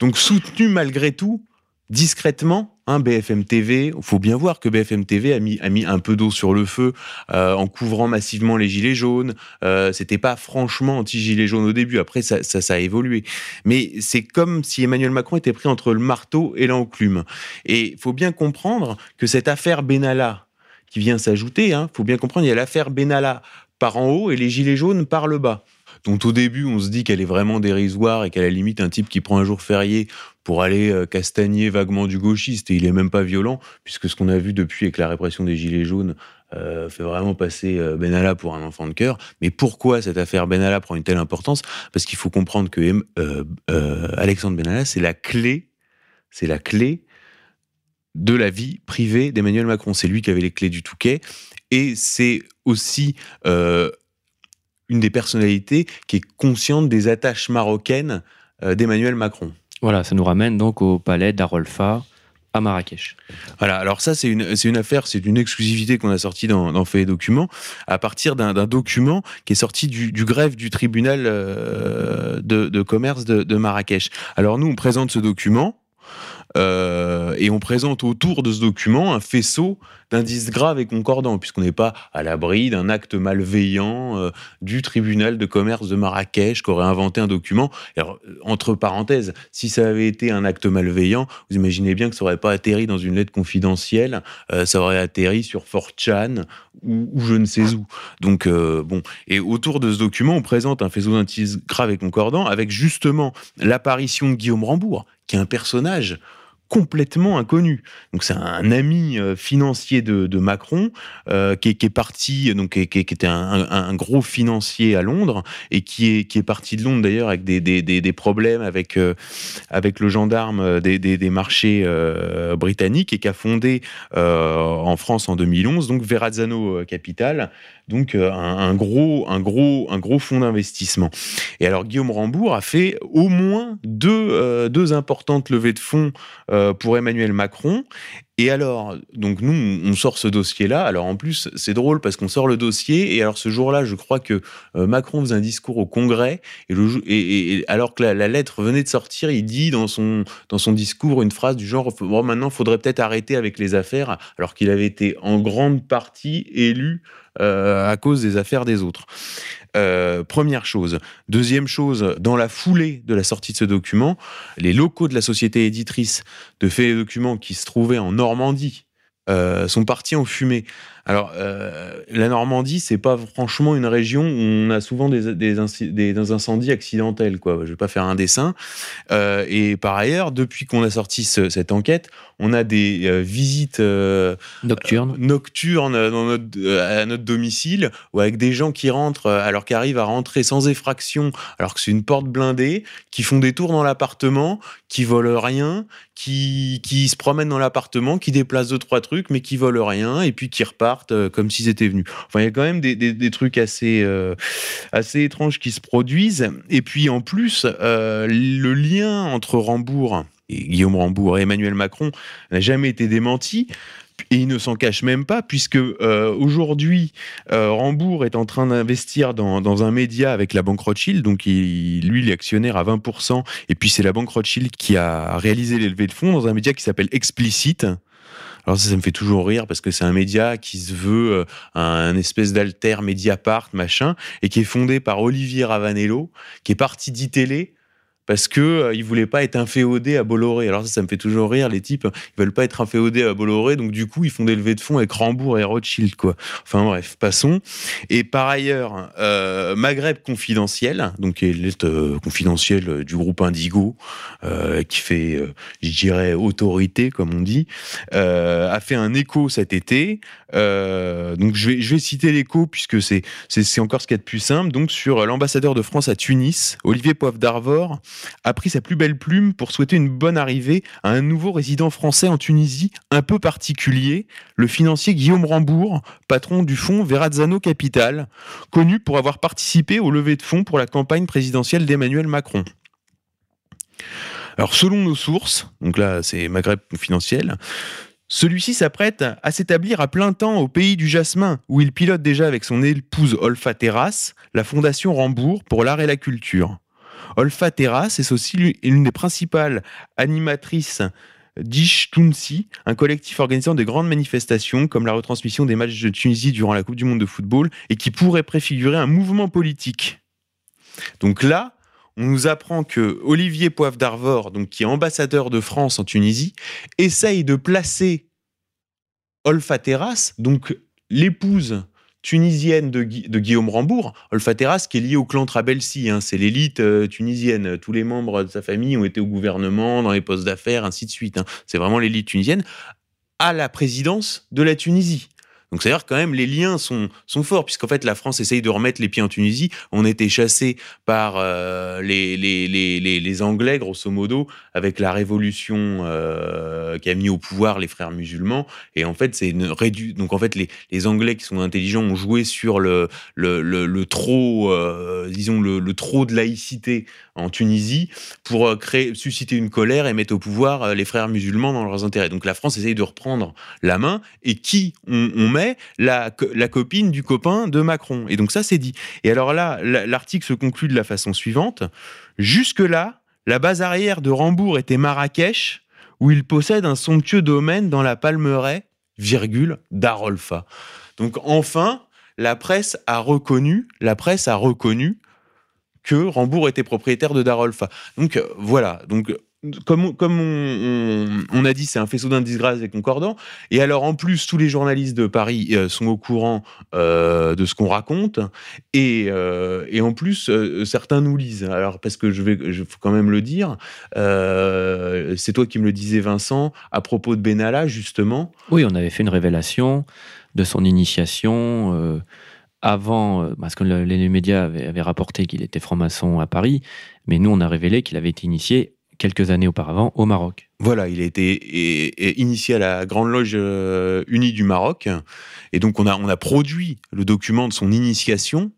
donc soutenus malgré tout, discrètement, un BFM TV, il faut bien voir que BFM TV a mis, un peu d'eau sur le feu euh, en couvrant massivement les gilets jaunes. Euh, C'était pas franchement anti-gilets jaunes au début. Après, ça, ça, a évolué. Mais c'est comme si Emmanuel Macron était pris entre le marteau et l'enclume. Et il faut bien comprendre que cette affaire Benalla qui vient s'ajouter, il hein, faut bien comprendre, il y a l'affaire Benalla par en haut et les gilets jaunes par le bas. dont au début on se dit qu'elle est vraiment dérisoire et qu'à la limite un type qui prend un jour férié pour aller euh, castagner vaguement du gauchiste et il est même pas violent, puisque ce qu'on a vu depuis avec la répression des Gilets jaunes euh, fait vraiment passer euh, Benalla pour un enfant de cœur. Mais pourquoi cette affaire Benalla prend une telle importance? Parce qu'il faut comprendre que Alexandre Benalla, c'est la clé, c'est la clé de la vie privée d'Emmanuel Macron. C'est lui qui avait les clés du Touquet et c'est aussi une des personnalités qui est consciente des attaches marocaines d'Emmanuel Macron. Voilà, ça nous ramène donc au palais d'Arolfa à Marrakech. Voilà, alors ça c'est une, une affaire, c'est une exclusivité qu'on a sortie dans, dans Fait et Documents, à partir d'un, document qui est sorti du, du greffe du tribunal euh, de, commerce de Marrakech. Alors nous, on présente ce document, euh, et on présente autour de ce document un faisceau d'indices graves et concordants, puisqu'on n'est pas à l'abri d'un acte malveillant euh, du tribunal de commerce de Marrakech qui aurait inventé un document. Alors, euh, entre parenthèses, si ça avait été un acte malveillant, vous imaginez bien que ça n'aurait pas atterri dans une lettre confidentielle, ça aurait atterri sur 4chan ou, ou, je ne sais où. Donc, bon, et autour de ce document, on présente un faisceau d'indices graves et concordants avec justement l'apparition de Guillaume Rambourg, qui est un personnage complètement inconnu. Donc c'est un ami euh, financier de, Macron euh, qui, est, parti, donc qui, était un, gros financier à Londres et qui est, parti de Londres d'ailleurs avec des, problèmes avec, euh, avec le gendarme des, marchés britanniques et qui a fondé en France en 2011 donc Verrazzano Capital donc euh, un, gros, un, gros, un gros fonds d'investissement. Et alors Guillaume Rambourg a fait au moins deux, euh, deux importantes levées de fonds euh, pour Emmanuel Macron. Et alors, donc nous, on sort ce dossier-là. Alors en plus, c'est drôle parce qu'on sort le dossier. Et alors ce jour-là, je crois que Macron faisait un discours au Congrès. Et, alors que la, lettre venait de sortir, il dit dans son, dans son discours une phrase du genre bon, maintenant, faudrait peut-être arrêter avec les affaires, alors qu'il avait été en grande partie élu euh, à cause des affaires des autres. Euh, première chose. Deuxième chose, dans la foulée de la sortie de ce document, les locaux de la société éditrice de Faits et Documents qui se trouvaient en Normandie euh, sont partis en fumée. Alors, euh, la Normandie, c'est pas franchement une région où on a souvent des, des, des incendies accidentels. Quoi. Je vais pas faire un dessin. Euh, et par ailleurs, depuis qu'on a sorti ce, cette enquête, on a des euh, visites nocturnes, nocturnes dans notre, à notre domicile, ou avec des gens qui rentrent, alors qu'ils arrivent à rentrer sans effraction, alors que c'est une porte blindée, qui font des tours dans l'appartement, qui volent rien, qui, qui se promènent dans l'appartement, qui déplacent deux trois trucs, mais qui volent rien, et puis qui repartent euh, comme s'ils étaient venus. Enfin, il y a quand même des, trucs assez, euh, assez étranges qui se produisent. Et puis en plus, euh, le lien entre Rambourg et Guillaume Rambourg et Emmanuel Macron n'a jamais été démenti. Et il ne s'en cache même pas, puisque aujourd'hui, Rambourg est en train d'investir dans, un média avec la banque Rothschild. Donc, lui, il est actionnaire à 20%. Et puis, c'est la banque Rothschild qui a réalisé l'élevé de fonds dans un média qui s'appelle Explicit, alors ça, ça me fait toujours rire parce que c'est un média qui se veut euh, un, espèce d'alter Mediapart, machin, et qui est fondé par Olivier Ravanello, qui est parti d'ITélé parce que euh, ils voulaient pas être inféodés à Bolloré. Alors ça, ça me fait toujours rire. Les types, ils veulent pas être inféodés à Bolloré, donc du coup, ils font des levées de fonds avec Rambourg et Rothschild, quoi. Enfin bref, passons. Et par ailleurs, euh, Maghreb confidentiel, donc qui est euh, confidentiel du groupe Indigo, qui fait, je dirais, autorité, comme on dit, a fait un écho cet été. donc je vais, je vais citer l'écho puisque c'est c'est encore ce qu'il y a de plus simple. Donc sur l'ambassadeur de France à Tunis, Olivier Poivre d'Arvor a pris sa plus belle plume pour souhaiter une bonne arrivée à un nouveau résident français en Tunisie, un peu particulier, le financier Guillaume Rambourg, patron du fonds Verrazzano Capital, connu pour avoir participé au levée de fonds pour la campagne présidentielle d'Emmanuel Macron. Alors selon nos sources, donc là c'est Maghreb confidentiel, celui-ci s'apprête à s'établir à plein temps au pays du jasmin, où il pilote déjà avec son épouse Olfa Terrasse la fondation Rambourg pour l'art et la culture. Olfa Terra, c'est aussi l'une des principales animatrices d'Ish Tunsi, un collectif organisant de grandes manifestations comme la retransmission des matchs de Tunisie durant la Coupe du Monde de football et qui pourrait préfigurer un mouvement politique. Donc là, on nous apprend que Olivier Poivre d'Arvor, qui est ambassadeur de France en Tunisie, essaye de placer Olfa Terras, donc l'épouse tunisienne de, Guillaume Rambourg, Olfateras, qui est lié au clan Trabelsi. Hein. c'est l'élite euh, tunisienne. Tous les membres de sa famille ont été au gouvernement, dans les postes d'affaires, ainsi de suite. Hein. C'est vraiment l'élite tunisienne à la présidence de la Tunisie. Donc c'est-à-dire quand même les liens sont, sont forts, puisqu'en fait la France essaye de remettre les pieds en Tunisie. On était chassé par euh, les, les, les, les, Anglais, grosso modo, avec la révolution euh, qui a mis au pouvoir les frères musulmans. Et en fait, c'est. Donc en fait, les, les Anglais qui sont intelligents ont joué sur le, le, le, trop, euh, disons, le, trop de laïcité en Tunisie pour créer, susciter une colère et mettre au pouvoir les frères musulmans dans leurs intérêts. Donc la France essaye de reprendre la main. Et qui on, on la, copine du copain de Macron. Et donc ça, c'est dit. Et alors là, l'article se conclut de la façon suivante. Jusque-là, la base arrière de Rambourg était Marrakech, où il possède un somptueux domaine dans la Palmeraie, virgule, d'Arolfa. Donc enfin, la presse a reconnu, la presse a reconnu que Rambourg était propriétaire de Darolfa. Donc euh, voilà, donc comme, on, a dit, c'est un faisceau d'indisgrâce et concordant. Et alors, en plus, tous les journalistes de Paris euh, sont au courant euh, de ce qu'on raconte. Et, euh, en plus, certains nous lisent. Alors, parce que je vais, je faut quand même le dire. c'est toi qui me le disais, Vincent, à propos de Benalla, justement. Oui, on avait fait une révélation de son initiation avant, parce que les médias avaient rapporté qu'il était franc-maçon à Paris, mais nous, on a révélé qu'il avait été initié quelques années auparavant au Maroc. Voilà, il a été initié à la Grande Loge euh, Unie du Maroc. Et donc, on a, on a produit le document de son initiation.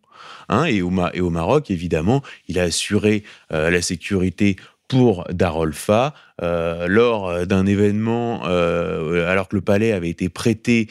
Hein, et, au, et au Maroc, évidemment, il a assuré euh, la sécurité pour Darolfa euh, lors d'un événement, alors que le palais avait été prêté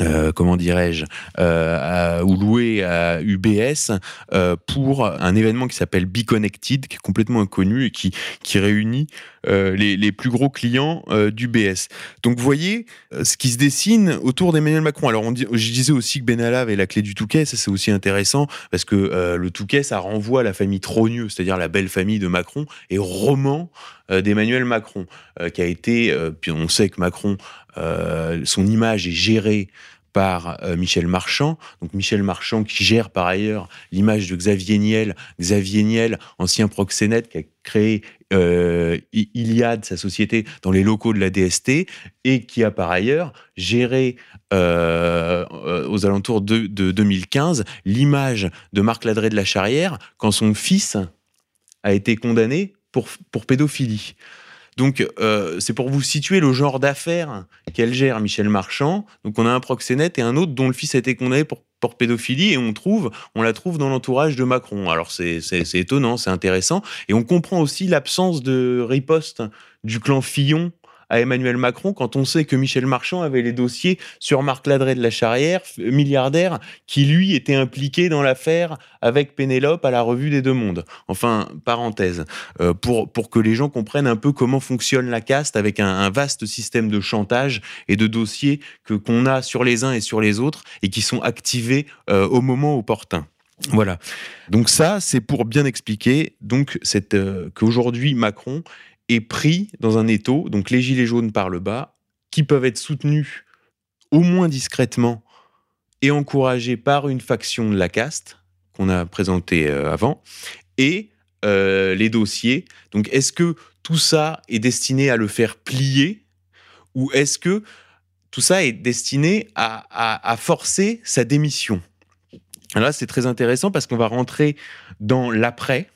euh, comment dirais-je, euh, ou loué à UBS euh, pour un événement qui s'appelle Be Connected, qui est complètement inconnu et qui, qui réunit euh, les, les, plus gros clients d'UBS. Donc vous voyez ce qui se dessine autour d'Emmanuel Macron. Alors on dit, je disais aussi que Benalla avait la clé du Touquet, ça c'est aussi intéressant parce que le Touquet ça renvoie à la famille Trogneux, c'est-à-dire la belle famille de Macron et roman d'Emmanuel Macron, qui a été, puis on sait que Macron euh, son image est gérée par euh, Michel Marchand. Donc Michel Marchand qui gère par ailleurs l'image de Xavier Niel. Xavier Niel, ancien proxénète qui a créé euh, Iliad, sa société, dans les locaux de la DST et qui a par ailleurs géré aux alentours de, de 2015 l'image de Marc Ladré de la Charrière quand son fils a été condamné pour pédophilie. Donc, euh, c'est pour vous situer le genre d'affaires qu'elle gère, Michel Marchand. Donc, on a un proxénète et un autre dont le fils a été condamné pour, pédophilie et on trouve, on la trouve dans l'entourage de Macron. Alors, c'est étonnant, c'est intéressant. Et on comprend aussi l'absence de riposte du clan Fillon à Emmanuel Macron quand on sait que Michel Marchand avait les dossiers sur Marc Ladré de la Charrière, milliardaire, qui lui était impliqué dans l'affaire avec Pénélope à la revue des Deux Mondes. Enfin, parenthèse, euh, pour, pour que les gens comprennent un peu comment fonctionne la caste avec un, vaste système de chantage et de dossiers que qu'on a sur les uns et sur les autres et qui sont activés euh, au moment opportun. Voilà. Donc ça, c'est pour bien expliquer donc euh, qu'aujourd'hui Macron est pris dans un étau, donc les gilets jaunes par le bas, qui peuvent être soutenus au moins discrètement et encouragés par une faction de la caste qu'on a présenté euh, avant, et euh, les dossiers. Donc est-ce que tout ça est destiné à le faire plier ou est-ce que tout ça est destiné à, à forcer sa démission? Là, c'est très intéressant parce qu'on va rentrer dans l'après,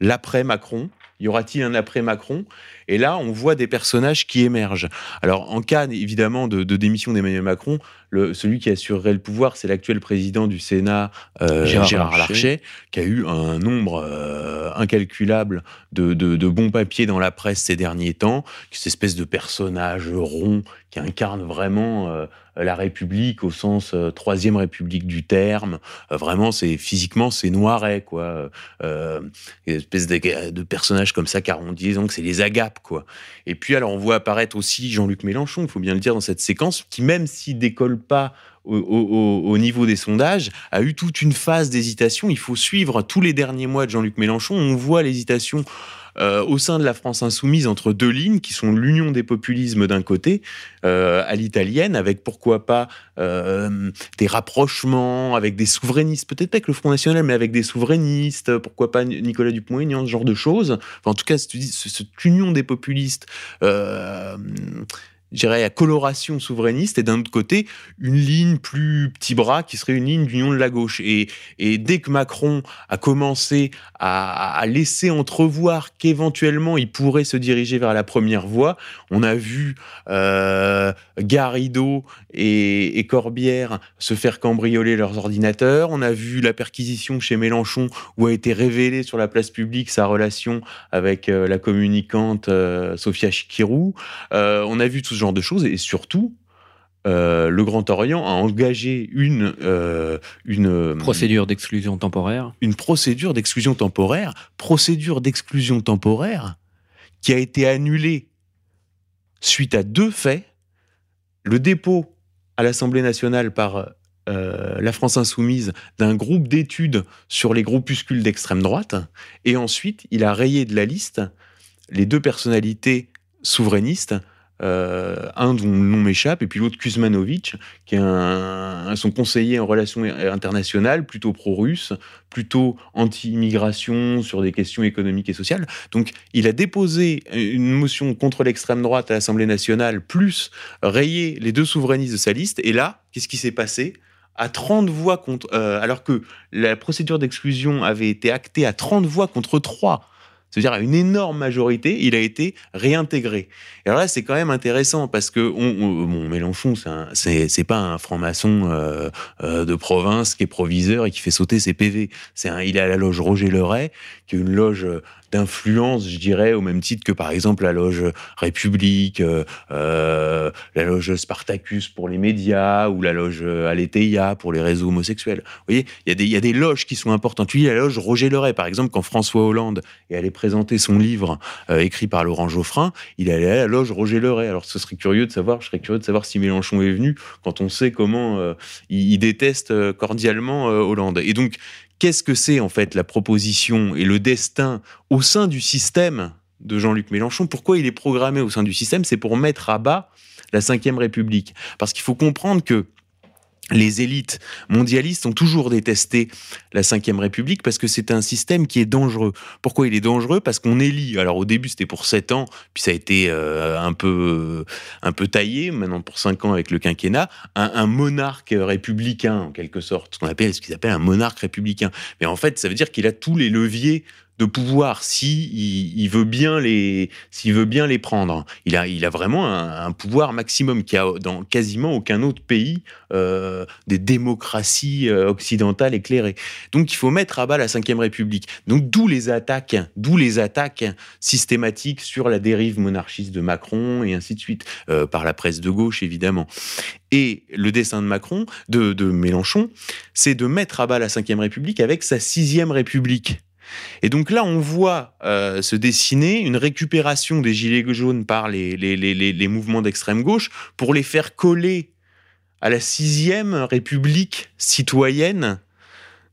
l'après Macron, y aura-t-il un après Macron? Et là, on voit des personnages qui émergent. Alors, en cas évidemment de, démission d'Emmanuel Macron, le, celui qui assurerait le pouvoir, c'est l'actuel président du Sénat, euh, Gérard, Larcher. qui a eu un nombre euh, incalculable de, bons papiers dans la presse ces derniers temps, cette espèce de personnage rond qui incarne vraiment euh, la République au sens troisième République du terme. vraiment, c'est physiquement, c'est noiret, quoi. une espèce de, de personnage comme ça, car on dit que c'est les agapes, Et puis, alors, on voit apparaître aussi Jean-Luc Mélenchon, il faut bien le dire, dans cette séquence, qui, même s'il décolle pas au, niveau des sondages, a eu toute une phase d'hésitation. Il faut suivre tous les derniers mois de Jean-Luc Mélenchon. On voit l'hésitation euh, au sein de la France insoumise entre deux lignes qui sont l'union des populismes d'un côté, euh, à l'italienne, avec pourquoi pas euh, des rapprochements avec des souverainistes, peut-être pas avec le Front National, mais avec des souverainistes, pourquoi pas Nicolas Dupont-Aignan, ce genre de choses. en tout cas, cette union des populistes dirais, à coloration souverainiste, et d'un autre côté, une ligne plus petit bras qui serait une ligne d'union de la gauche. Et, dès que Macron a commencé à, laisser entrevoir qu'éventuellement il pourrait se diriger vers la première voie, on a vu euh, Garrido et, Corbière se faire cambrioler leurs ordinateurs, on a vu la perquisition chez Mélenchon où a été révélée sur la place publique sa relation avec euh, la communicante euh, Sophia Chikirou, on a vu tout genre de choses. Et surtout, euh, le Grand Orient a engagé une, euh, une euh, procédure d'exclusion temporaire. Une procédure d'exclusion temporaire, procédure d'exclusion temporaire qui a été annulée suite à deux faits le dépôt à l'Assemblée nationale par la France insoumise d'un groupe d'études sur les groupuscules d'extrême droite, et ensuite il a rayé de la liste les deux personnalités souverainistes un dont le nom m'échappe, et puis l'autre Kuzmanovic, qui est un, son conseiller en relations internationales, plutôt pro-russe, plutôt anti-immigration sur des questions économiques et sociales. Donc il a déposé une motion contre l'extrême droite à l'Assemblée nationale, plus rayé les deux souverainistes de sa liste, et là, qu'est-ce qui s'est passé? À 30 voix contre, euh, alors que la procédure d'exclusion avait été actée à 30 voix contre 3 c'est-à-dire à une énorme majorité, il a été réintégré. Et alors là, c'est quand même intéressant parce que on, bon, Mélenchon, c'est pas un franc-maçon euh, euh, de province qui est proviseur et qui fait sauter ses PV. Il est à la loge Roger Leray, qui est une loge d'influence, je dirais, au même titre que par exemple la loge République, euh, euh, la loge Spartacus pour les médias ou la loge Aletheia pour les réseaux homosexuels. Vous voyez, il y, a des, loges qui sont importantes. Tu la loge Roger Leray, par exemple, quand François Hollande est allé présenter son livre euh, écrit par Laurent Geoffrin, il allé à la loge Roger Leray. Alors ce serait curieux de savoir, je serais curieux de savoir si Mélenchon est venu quand on sait comment il, il, déteste cordialement Hollande. Et donc, qu'est-ce que c'est en fait la proposition et le destin au sein du système de Jean-Luc Mélenchon? Pourquoi il est programmé au sein du système? C'est pour mettre à bas la Ve République. Parce qu'il faut comprendre que les élites mondialistes ont toujours détesté la Ve République parce que c'est un système qui est dangereux. Pourquoi il est dangereux? Parce qu'on élit. Alors au début c'était pour 7 ans, puis ça a été euh, un peu un peu taillé. Maintenant pour 5 ans avec le quinquennat, un, monarque républicain en quelque sorte, ce qu'on appelle ce qu'ils appellent un monarque républicain. Mais en fait ça veut dire qu'il a tous les leviers de pouvoir veut bien les s'il veut bien les prendre. Il a vraiment un, pouvoir maximum qui a dans quasiment aucun autre pays euh, des démocraties euh, occidentales éclairées. Donc il faut mettre à bas la Ve République. Donc d'où les attaques, d'où les attaques systématiques sur la dérive monarchiste de Macron et ainsi de suite euh, par la presse de gauche évidemment. Et le dessin de Macron, de, de Mélenchon, c'est de mettre à bas la Ve République avec sa sixième République. Et donc là, on voit euh, se dessiner une récupération des gilets jaunes par les, les, mouvements d'extrême gauche pour les faire coller à la sixième République citoyenne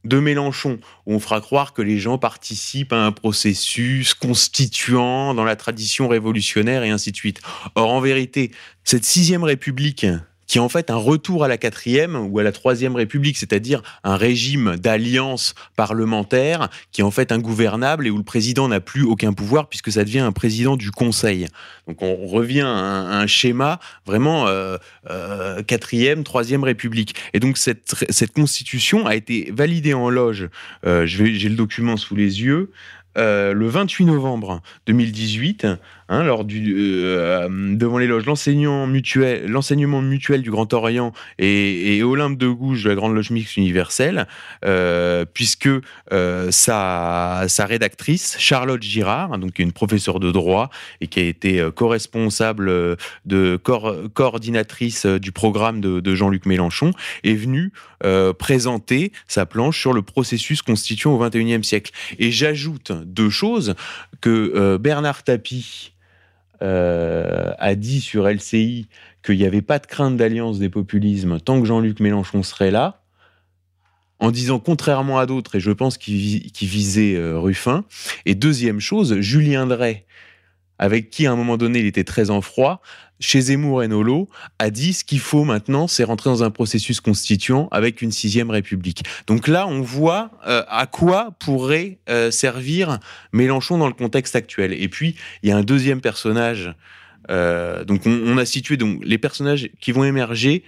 de Mélenchon, où on fera croire que les gens participent à un processus constituant dans la tradition révolutionnaire et ainsi de suite. Or, en vérité, cette sixième République qui est en fait un retour à la quatrième ou à la troisième république, c'est-à-dire un régime d'alliance parlementaire qui est en fait ingouvernable et où le président n'a plus aucun pouvoir puisque ça devient un président du Conseil. Donc on revient à un, schéma vraiment euh, euh, quatrième, troisième république. Et donc cette, cette constitution a été validée en loge. Euh, J'ai le document sous les yeux. Euh, le 28 novembre 2018, hein, lors du, euh, devant les loges, l'enseignement mutuel, du Grand Orient et, Olympe de Gouges de la Grande Loge Mixte Universelle, euh, puisque sa, sa, rédactrice, Charlotte Girard, hein, donc une professeure de droit et qui a été co-responsable de coordinatrice du programme de, Jean-Luc Mélenchon, est venue présenter sa planche sur le processus constituant au XXIe siècle. Et j'ajoute deux choses que euh, Bernard Tapie euh, a dit sur LCI qu'il n'y avait pas de crainte d'alliance des populismes tant que Jean-Luc Mélenchon serait là, en disant contrairement à d'autres, et je pense qu'il visait euh, Ruffin. Et deuxième chose, Julien Drey, avec qui à un moment donné il était très en froid, chez Zemmour et Nolo, a dit ce qu'il faut maintenant, c'est rentrer dans un processus constituant avec une sixième république. Donc là, on voit euh, à quoi pourrait euh, servir Mélenchon dans le contexte actuel. Et puis, il y a un deuxième personnage. donc on, a situé donc les personnages qui vont émerger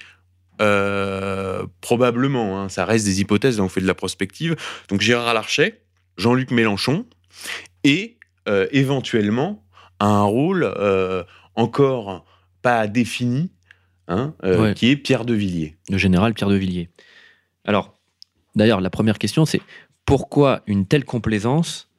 euh, probablement, hein, ça reste des hypothèses, là on fait de la prospective. Donc Gérard Larcher, Jean-Luc Mélenchon, et euh, éventuellement un rôle euh, encore pas défini, hein, qui est Pierre de Villiers. Le général Pierre de Villiers. Alors, d'ailleurs, la première question, c'est pourquoi une telle complaisance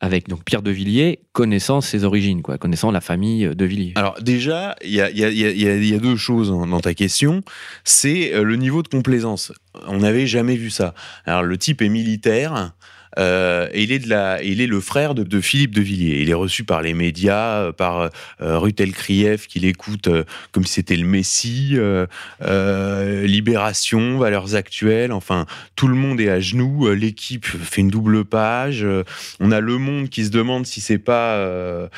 avec donc Pierre de Villiers, connaissant ses origines, quoi, connaissant la famille de Villiers? Alors déjà, il y a, deux choses dans ta question. C'est euh, le niveau de complaisance. On n'avait jamais vu ça. Alors le type est militaire, euh, il est, le frère de, Philippe de Villiers. Il est reçu par les médias, euh, par euh, Rutel Krief, qui l'écoute comme si c'était le Messie, Libération, Valeurs Actuelles, enfin, tout le monde est à genoux, l'équipe fait une double page, on a Le Monde qui se demande si c'est pas,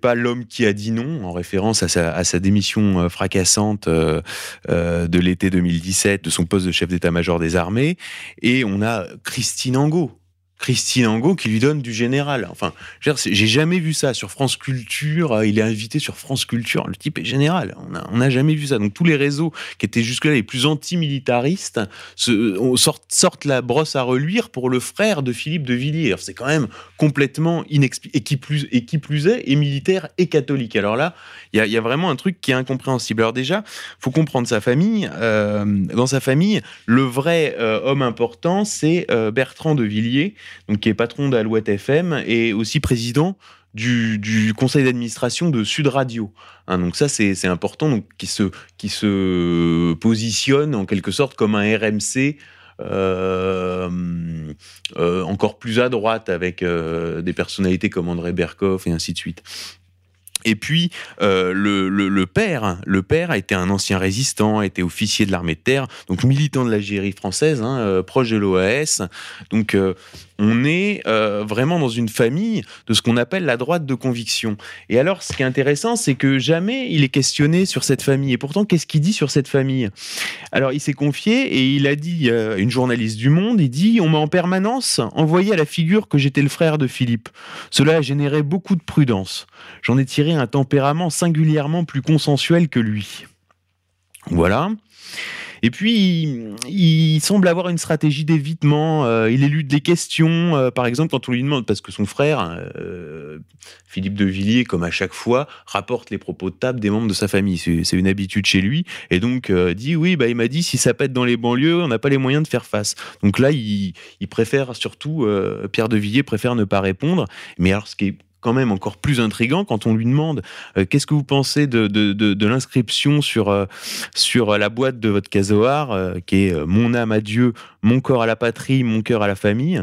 pas l'homme qui a dit non, en référence à sa démission fracassante de l'été 2017 de son poste de chef d'état-major des armées, et on a Christine Angot, Christine Angot qui lui donne du général. Enfin, j'ai jamais vu ça sur France Culture. Euh, il est invité sur France Culture. Le type est général. On n'a jamais vu ça. Donc tous les réseaux qui étaient jusque-là les plus anti-militaristes sortent, la brosse à reluire pour le frère de Philippe de Villiers. C'est quand même complètement inexpliqué. Et qui plus, et qui plus est, et militaire et catholique. Alors là, il y, a vraiment un truc qui est incompréhensible. Alors déjà, faut comprendre sa famille. Euh, dans sa famille, le vrai euh, homme important, c'est Bertrand de Villiers donc qui est patron d'Alouette FM et aussi président du, conseil d'administration de Sud Radio. Hein, donc ça, c'est important, donc, qui, se, qui se positionne en quelque sorte comme un RMC euh, euh, encore plus à droite avec euh, des personnalités comme André Berkoff et ainsi de suite. Et puis euh, le, père, le père a été un ancien résistant, a été officier de l'armée de terre, donc militant de l'Algérie française, hein, proche de l'OAS. Donc on est vraiment dans une famille de ce qu'on appelle la droite de conviction. Et alors, ce qui est intéressant, c'est que jamais il est questionné sur cette famille. Et pourtant, qu'est-ce qu'il dit sur cette famille? Alors, il s'est confié et il a dit, une journaliste du Monde, il dit, on m'a en permanence envoyé à la figure que j'étais le frère de Philippe. Cela a généré beaucoup de prudence. J'en ai tiré un tempérament singulièrement plus consensuel que lui. Voilà. Et puis, il, semble avoir une stratégie d'évitement. Euh, il élude des questions. Euh, par exemple, quand on lui demande, parce que son frère, euh, Philippe de Villiers, comme à chaque fois, rapporte les propos de table des membres de sa famille. C'est une habitude chez lui. Et donc, dit oui, bah, il m'a dit, si ça pète dans les banlieues, on n'a pas les moyens de faire face. Donc là, il, il préfère surtout, Pierre de Villiers préfère ne pas répondre. Mais alors, ce qui est quand même encore plus intrigant quand on lui demande euh, qu'est-ce que vous pensez de, de, l'inscription sur, euh, sur la boîte de votre casoar, euh, qui est Mon âme à Dieu, mon corps à la patrie, mon cœur à la famille?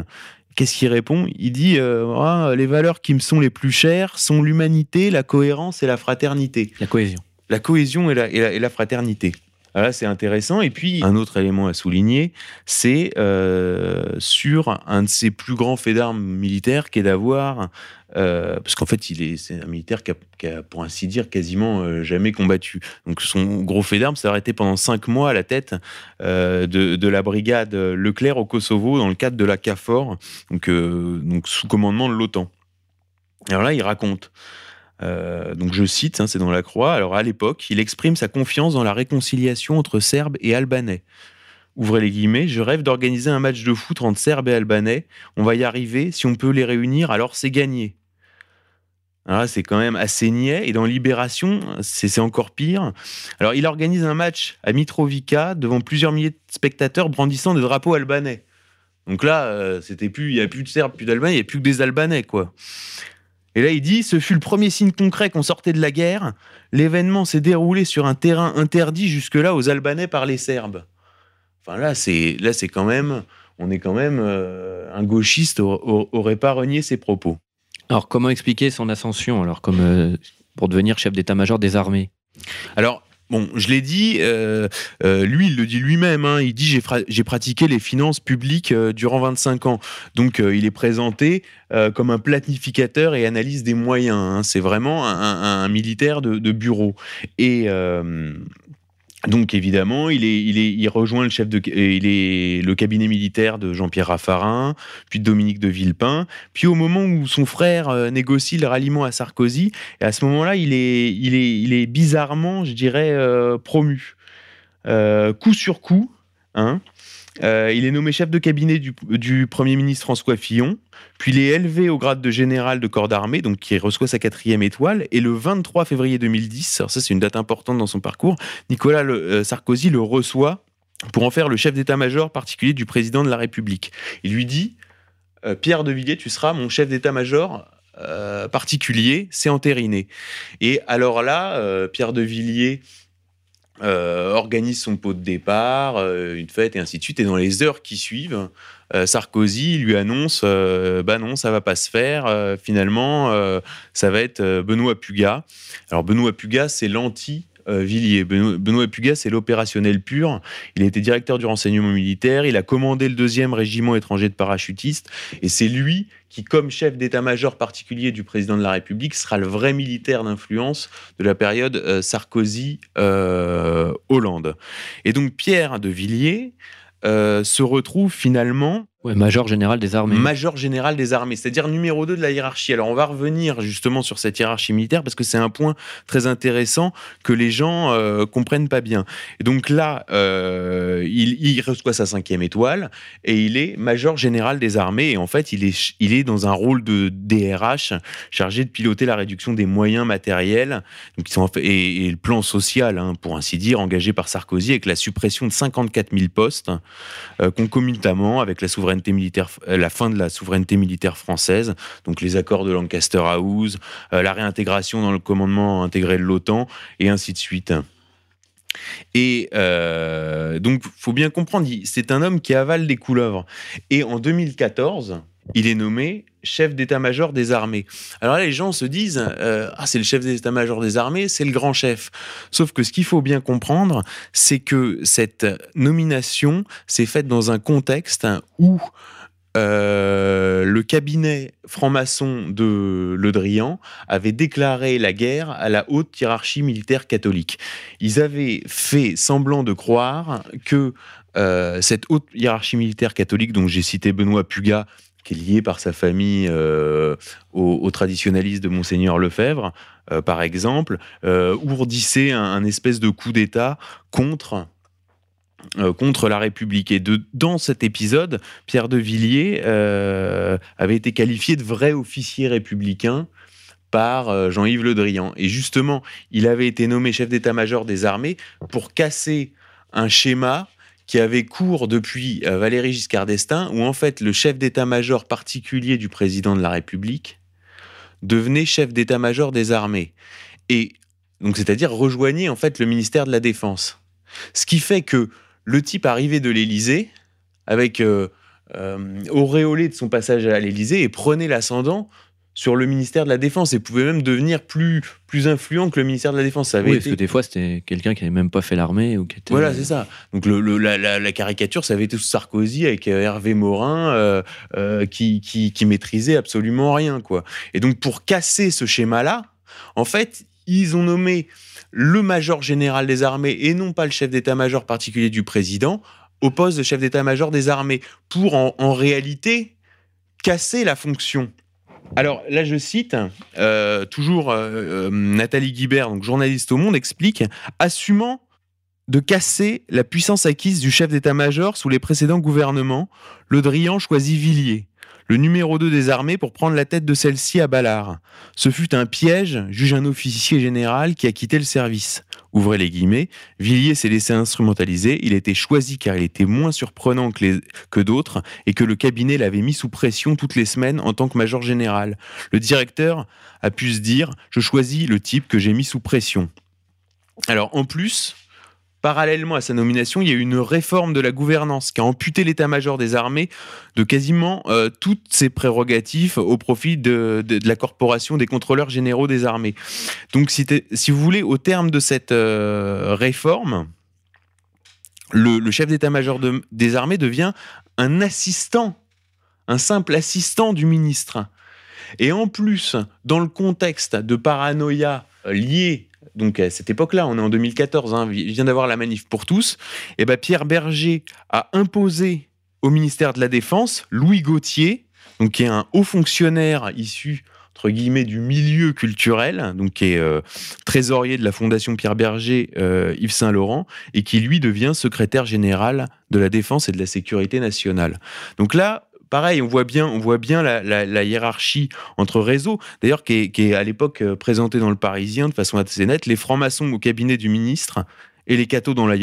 Qu'est-ce qu'il répond? Il dit ah, Les valeurs qui me sont les plus chères sont l'humanité, la cohérence et la fraternité. La cohésion. La cohésion et la, et la, fraternité. Là, c'est intéressant. Et puis, un autre élément à souligner, c'est sur un de ses plus grands faits d'armes militaires, qui est d'avoir euh, parce qu'en fait, il est, c'est un militaire qui a, pour ainsi dire, quasiment euh, jamais combattu. Donc, son gros fait d'armes, aurait été pendant cinq mois à la tête euh, de, la brigade Leclerc au Kosovo, dans le cadre de la CAFOR, donc sous commandement de l'OTAN. Alors là, il raconte. Donc je cite, hein, c'est dans la Croix. Alors à l'époque, il exprime sa confiance dans la réconciliation entre Serbes et Albanais. Ouvrez les guillemets, je rêve d'organiser un match de foot entre Serbes et Albanais. On va y arriver. Si on peut les réunir, alors c'est gagné. Alors c'est quand même assez niais. Et dans Libération, c'est encore pire. Alors, il organise un match à Mitrovica devant plusieurs milliers de spectateurs brandissant des drapeaux albanais. Donc là, euh, c'était plus, il n'y a plus de Serbes, plus d'Albanais, il n'y a plus que des Albanais, quoi. Et là, il dit, ce fut le premier signe concret qu'on sortait de la guerre. L'événement s'est déroulé sur un terrain interdit jusque-là aux Albanais par les Serbes. Enfin là, c'est là, c'est quand même, on est quand même, euh, un gauchiste aurait pas renié ses propos. Alors, comment expliquer son ascension alors comme euh, pour devenir chef d'état-major des armées? Alors, Bon, je l'ai dit, euh, euh, lui, il le dit lui-même. Hein, il dit j'ai pratiqué les finances publiques euh, durant 25 ans. Donc, il est présenté comme un planificateur et analyse des moyens. Hein. C'est vraiment un, militaire de, de, bureau. Et donc évidemment, il, est, il, est, il rejoint le chef de, il est le cabinet militaire de Jean-Pierre Raffarin, puis de Dominique de Villepin. Puis au moment où son frère euh, négocie le ralliement à Sarkozy, et à ce moment-là, il est, il est, il est bizarrement, je dirais, euh, promu, euh, coup sur coup. Hein, euh, il est nommé chef de cabinet du, Premier ministre François Fillon, puis il est élevé au grade de général de corps d'armée, donc qui reçoit sa quatrième étoile. Et le 23 février 2010, alors ça c'est une date importante dans son parcours, Nicolas euh, Sarkozy le reçoit pour en faire le chef d'état-major particulier du président de la République. Il lui dit euh, Pierre de Villiers, tu seras mon chef d'état-major particulier, c'est entériné. Et alors là, Pierre de Villiers organise son pot de départ, euh, une fête et ainsi de suite. Et dans les heures qui suivent, euh, Sarkozy lui annonce bah non, ça va pas se faire. finalement, ça va être Benoît Puga. Alors Benoît Puga, c'est l'anti Villiers. Benoît Puga, c'est l'opérationnel pur. Il a été directeur du renseignement militaire. Il a commandé le deuxième régiment étranger de parachutistes. Et c'est lui qui, comme chef d'état-major particulier du président de la République, sera le vrai militaire d'influence de la période euh, Sarkozy-Hollande. Euh, et donc Pierre de Villiers euh, se retrouve finalement major général des armées. Major général des armées, c'est-à-dire numéro 2 de la hiérarchie. Alors on va revenir justement sur cette hiérarchie militaire parce que c'est un point très intéressant que les gens euh, comprennent pas bien. Et donc là, euh, il, reçoit sa cinquième étoile et il est major général des armées. Et en fait, il est, il dans un rôle de DRH chargé de piloter la réduction des moyens matériels et le plan social, hein, pour ainsi dire, engagé par Sarkozy avec la suppression de 54 000 postes euh, concomitamment avec la souveraineté militaire, euh, la fin de la souveraineté militaire française, donc les accords de Lancaster House, euh, la réintégration dans le commandement intégré de l'OTAN, et ainsi de suite. Et euh, donc, faut bien comprendre, c'est un homme qui avale des couleuvres. Et en 2014, il est nommé chef d'état-major des armées. Alors là, les gens se disent euh, ah c'est le chef d'état-major des armées, c'est le grand chef. Sauf que ce qu'il faut bien comprendre, c'est que cette nomination s'est faite dans un contexte où euh, le cabinet franc-maçon de Le Drian avait déclaré la guerre à la haute hiérarchie militaire catholique. Ils avaient fait semblant de croire que euh, cette haute hiérarchie militaire catholique, dont j'ai cité Benoît Puga, qui est lié par sa famille euh, au, traditionnaliste de Monseigneur Lefebvre, euh, par exemple, euh, ourdissait un, espèce de coup d'État contre la République. Et dans cet épisode, Pierre de Villiers avait été qualifié de vrai officier républicain par Jean-Yves Le Drian. Et justement, il avait été nommé chef d'état-major des armées pour casser un schéma qui avait cours depuis euh, Valéry Giscard d'Estaing, où en fait le chef d'état-major particulier du président de la République devenait chef d'état-major des armées. Et donc, c'est-à-dire rejoignait en fait le ministère de la Défense. Ce qui fait que le type arrivait de l'Élysée avec euh, euh, auréolé de son passage à l'Élysée et prenait l'ascendant sur le ministère de la Défense et pouvait même devenir plus, plus influent que le ministère de la Défense. Ça avait oui, parce que des fois, c'était quelqu'un qui n'avait même pas fait l'armée. ou qui était... Voilà, c'est ça. Donc le, la, caricature, ça avait été sous Sarkozy avec euh, Hervé Morin euh, euh, qui, qui, qui, maîtrisait absolument rien. quoi. Et donc pour casser ce schéma-là, en fait, ils ont nommé le major général des armées et non pas le chef d'état-major particulier du président au poste de chef d'état-major des armées pour en, en réalité casser la fonction alors là, je cite euh, toujours euh, euh, Nathalie Guibert, journaliste au Monde, explique assumant de casser la puissance acquise du chef d'état-major sous les précédents gouvernements, Le Drian choisit Villiers, le numéro 2 des armées, pour prendre la tête de celle-ci à Ballard. Ce fut un piège, juge un officier général qui a quitté le service ouvrez les guillemets, Villiers s'est laissé instrumentaliser, il a été choisi car il était moins surprenant que, que d'autres et que le cabinet l'avait mis sous pression toutes les semaines en tant que major général. Le directeur a pu se dire, je choisis le type que j'ai mis sous pression. Alors en plus, parallèlement à sa nomination, il y a eu une réforme de la gouvernance qui a amputé l'état-major des armées de quasiment euh, toutes ses prérogatives au profit de, la corporation des contrôleurs généraux des armées. Donc, si, vous voulez, au terme de cette euh, réforme, le, chef d'état-major des armées devient un assistant, un simple assistant du ministre. Et en plus, dans le contexte de paranoïa lié donc à cette époque-là, on est en 2014, hein, il vient d'avoir la manif pour tous, et eh ben Pierre Berger a imposé au ministère de la Défense Louis Gauthier, donc qui est un haut fonctionnaire issu entre du milieu culturel, donc qui est euh, trésorier de la Fondation Pierre Berger euh, Yves Saint Laurent, et qui lui devient secrétaire général de la Défense et de la Sécurité nationale. Donc là, pareil, on voit bien, on voit bien la, hiérarchie entre réseaux, d'ailleurs qui, est, à l'époque euh, présentée dans le Parisien de façon assez nette. Les francs-maçons au cabinet du ministre et les cathos dans la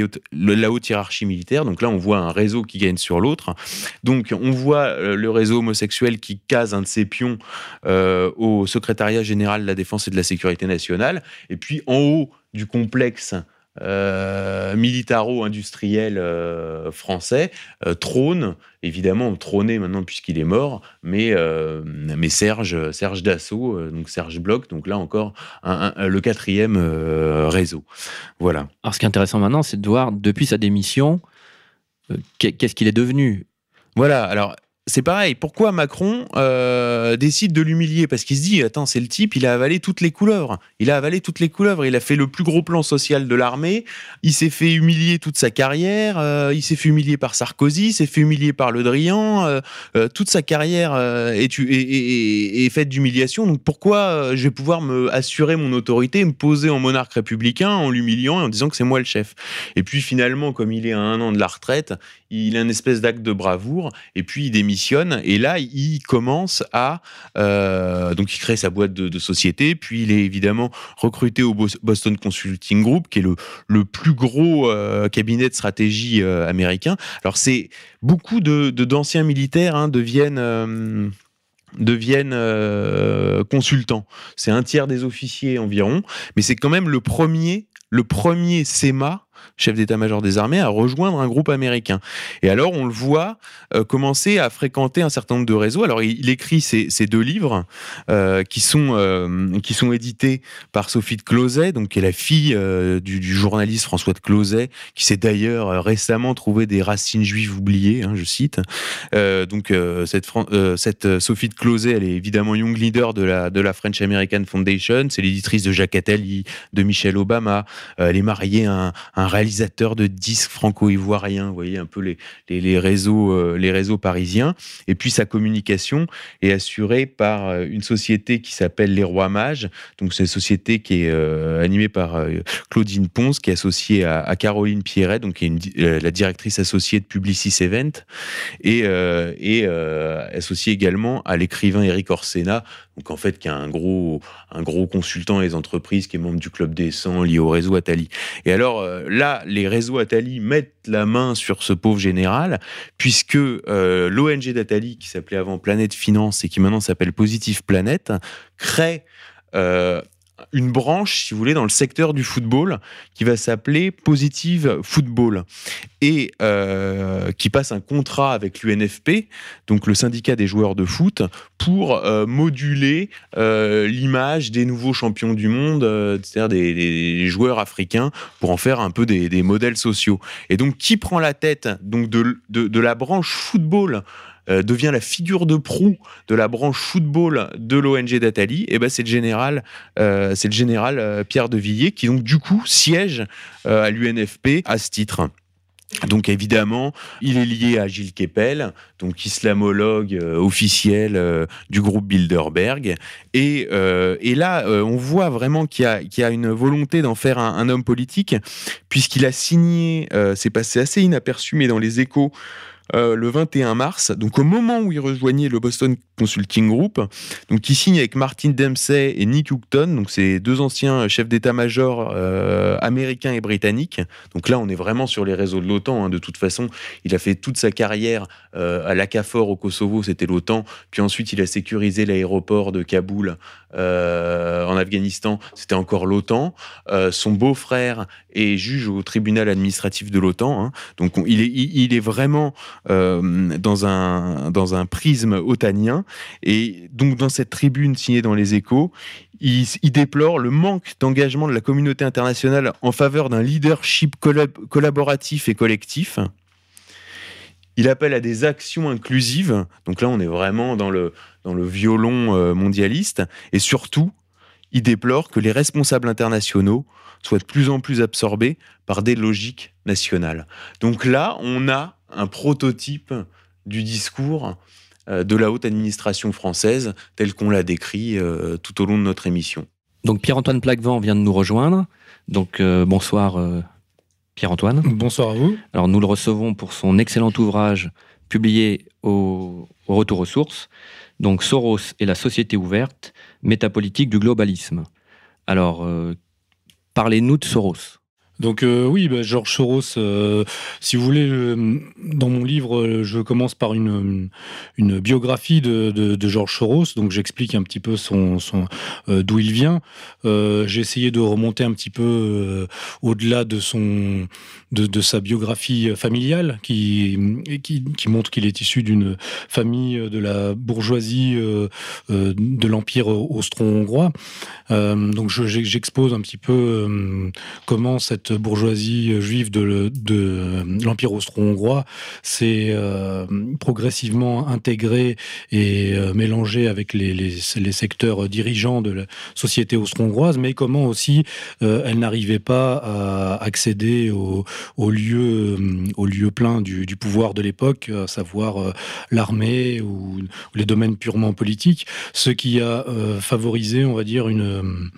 haute, hiérarchie militaire. Donc là, on voit un réseau qui gagne sur l'autre. Donc on voit euh, le réseau homosexuel qui case un de ses pions euh, au secrétariat général de la défense et de la sécurité nationale. Et puis en haut du complexe euh, militaro-industriel euh, français euh, trône, évidemment trôné maintenant puisqu'il est mort, mais, mais Serge, Serge Dassault, donc Serge Bloch, donc là encore le quatrième réseau. Voilà. Alors ce qui est intéressant maintenant, c'est de voir depuis sa démission, qu'est-ce qu'il est devenu? Voilà, alors c'est pareil. Pourquoi Macron euh, décide de l'humilier? Parce qu'il se dit attends, c'est le type, il a avalé toutes les couleuvres. Il a avalé toutes les couleuvres. Il a fait le plus gros plan social de l'armée. Il s'est fait humilier toute sa carrière. Euh, il s'est fait humilier par Sarkozy. Il s'est fait humilier par Le Drian. Euh, toute sa carrière est, est, faite d'humiliation. Donc pourquoi je vais pouvoir me assurer mon autorité, me poser en monarque républicain en l'humiliant et en disant que c'est moi le chef? Et puis finalement, comme il est à un an de la retraite, il a une espèce d'acte de bravoure. Et puis il démissionne et là, il commence à euh, donc il crée sa boîte de, société. Puis il est évidemment recruté au Boston Consulting Group, qui est le, le plus gros euh, cabinet de stratégie euh, américain. Alors c'est beaucoup de d'anciens militaires hein, deviennent deviennent consultants. C'est un tiers des officiers environ, mais c'est quand même le premier, le premier SEMA chef d'état-major des armées, à rejoindre un groupe américain. Et alors, on le voit euh, commencer à fréquenter un certain nombre de réseaux. Alors, il, écrit ces, deux livres euh, qui, sont, euh, qui sont édités par Sophie de Closet, donc, qui est la fille du, journaliste François de Closet, qui s'est d'ailleurs récemment trouvé des racines juives oubliées, hein, je cite. donc, cette, Sophie de Closet, elle est évidemment young leader de la, French American Foundation. C'est l'éditrice de Jacques Attali, de Michelle Obama. elle est mariée à un réalisateur de disques franco-ivoiriens, vous voyez un peu les, les, réseaux, euh, les réseaux parisiens. Et puis sa communication est assurée par euh, une société qui s'appelle Les Rois Mages. Donc c'est une société qui est euh, animée par Claudine Ponce, qui est associée à, Caroline Pierret, donc qui est la directrice associée de Publicis Event, et, et associée également à l'écrivain Eric Orsena, donc en fait qui est un gros, un gros consultant des entreprises, qui est membre du club des 100 lié au réseau Atali. Et alors là, les réseaux Atali mettent la main sur ce pauvre général, puisque euh, l'ONG d'Atali, qui s'appelait avant Planète Finance et qui maintenant s'appelle Positive Planète, crée euh, une branche, si vous voulez, dans le secteur du football qui va s'appeler Positive Football et euh, qui passe un contrat avec l'UNFP, donc le syndicat des joueurs de foot, pour euh, moduler euh, l'image des nouveaux champions du monde, c'est-à-dire des, joueurs africains, pour en faire un peu des, modèles sociaux. Et donc, qui prend la tête donc de, de la branche football euh, devient la figure de proue de la branche football de l'ONG d'Atali, et eh ben c'est le général, euh, c'est le général euh, Pierre de Villiers qui donc du coup siège à l'UNFP à ce titre. Donc évidemment, il est lié à Gilles Kepel, donc islamologue officiel du groupe Bilderberg. Et, et là, on voit vraiment qu'il y, y, a une volonté d'en faire un, un, homme politique, puisqu'il a signé, c'est passé assez inaperçu, mais dans les échos, euh, le 21 mars, donc au moment où il rejoignait le Boston Consulting Group, donc il signe avec Martin Dempsey et Nick Hookton, donc c'est deux anciens chefs d'état-major euh, américains et britanniques. Donc là, on est vraiment sur les réseaux de l'OTAN. Hein. De toute façon, il a fait toute sa carrière euh, à l'ACAFOR au Kosovo, c'était l'OTAN. Puis ensuite, il a sécurisé l'aéroport de Kaboul en Afghanistan, c'était encore l'OTAN. son beau-frère est juge au tribunal administratif de l'OTAN. Hein. Donc il, est, il, est, vraiment euh, dans, un, dans un prisme otanien. Et donc dans cette tribune signée dans les échos, il, déplore le manque d'engagement de la communauté internationale en faveur d'un leadership collaboratif et collectif. Il appelle à des actions inclusives. Donc là, on est vraiment dans le, dans le violon euh, mondialiste. Et surtout, il déplore que les responsables internationaux soient de plus en plus absorbés par des logiques nationales. Donc là, on a un prototype du discours euh, de la haute administration française tel qu'on l'a décrit euh, tout au long de notre émission. Donc Pierre-Antoine Plaquevent vient de nous rejoindre. Donc euh, bonsoir Pierre-Antoine. Bonsoir à vous. Alors nous le recevons pour son excellent ouvrage publié au, au Retour aux sources. Donc Soros et la société ouverte, métapolitique du globalisme. Alors, parlez-nous de Soros. Donc euh, oui, bah, Georges Soros, euh, si vous voulez, dans mon livre, je commence par une, biographie de, de, Georges Soros, donc j'explique un petit peu euh, d'où il vient. J'ai essayé de remonter un petit peu au-delà de de, sa biographie familiale, qui montre qu'il est issu d'une famille de la bourgeoisie de l'empire austro-hongrois. donc j'expose un petit peu comment cette bourgeoisie juive de, l'Empire austro-hongrois s'est euh, progressivement intégrée et euh, mélangée avec les, secteurs dirigeants de la société austro-hongroise, mais comment aussi euh, elle n'arrivait pas à accéder au, au lieu plein du, pouvoir de l'époque, à savoir l'armée ou, les domaines purement politiques, ce qui a favorisé, on va dire, une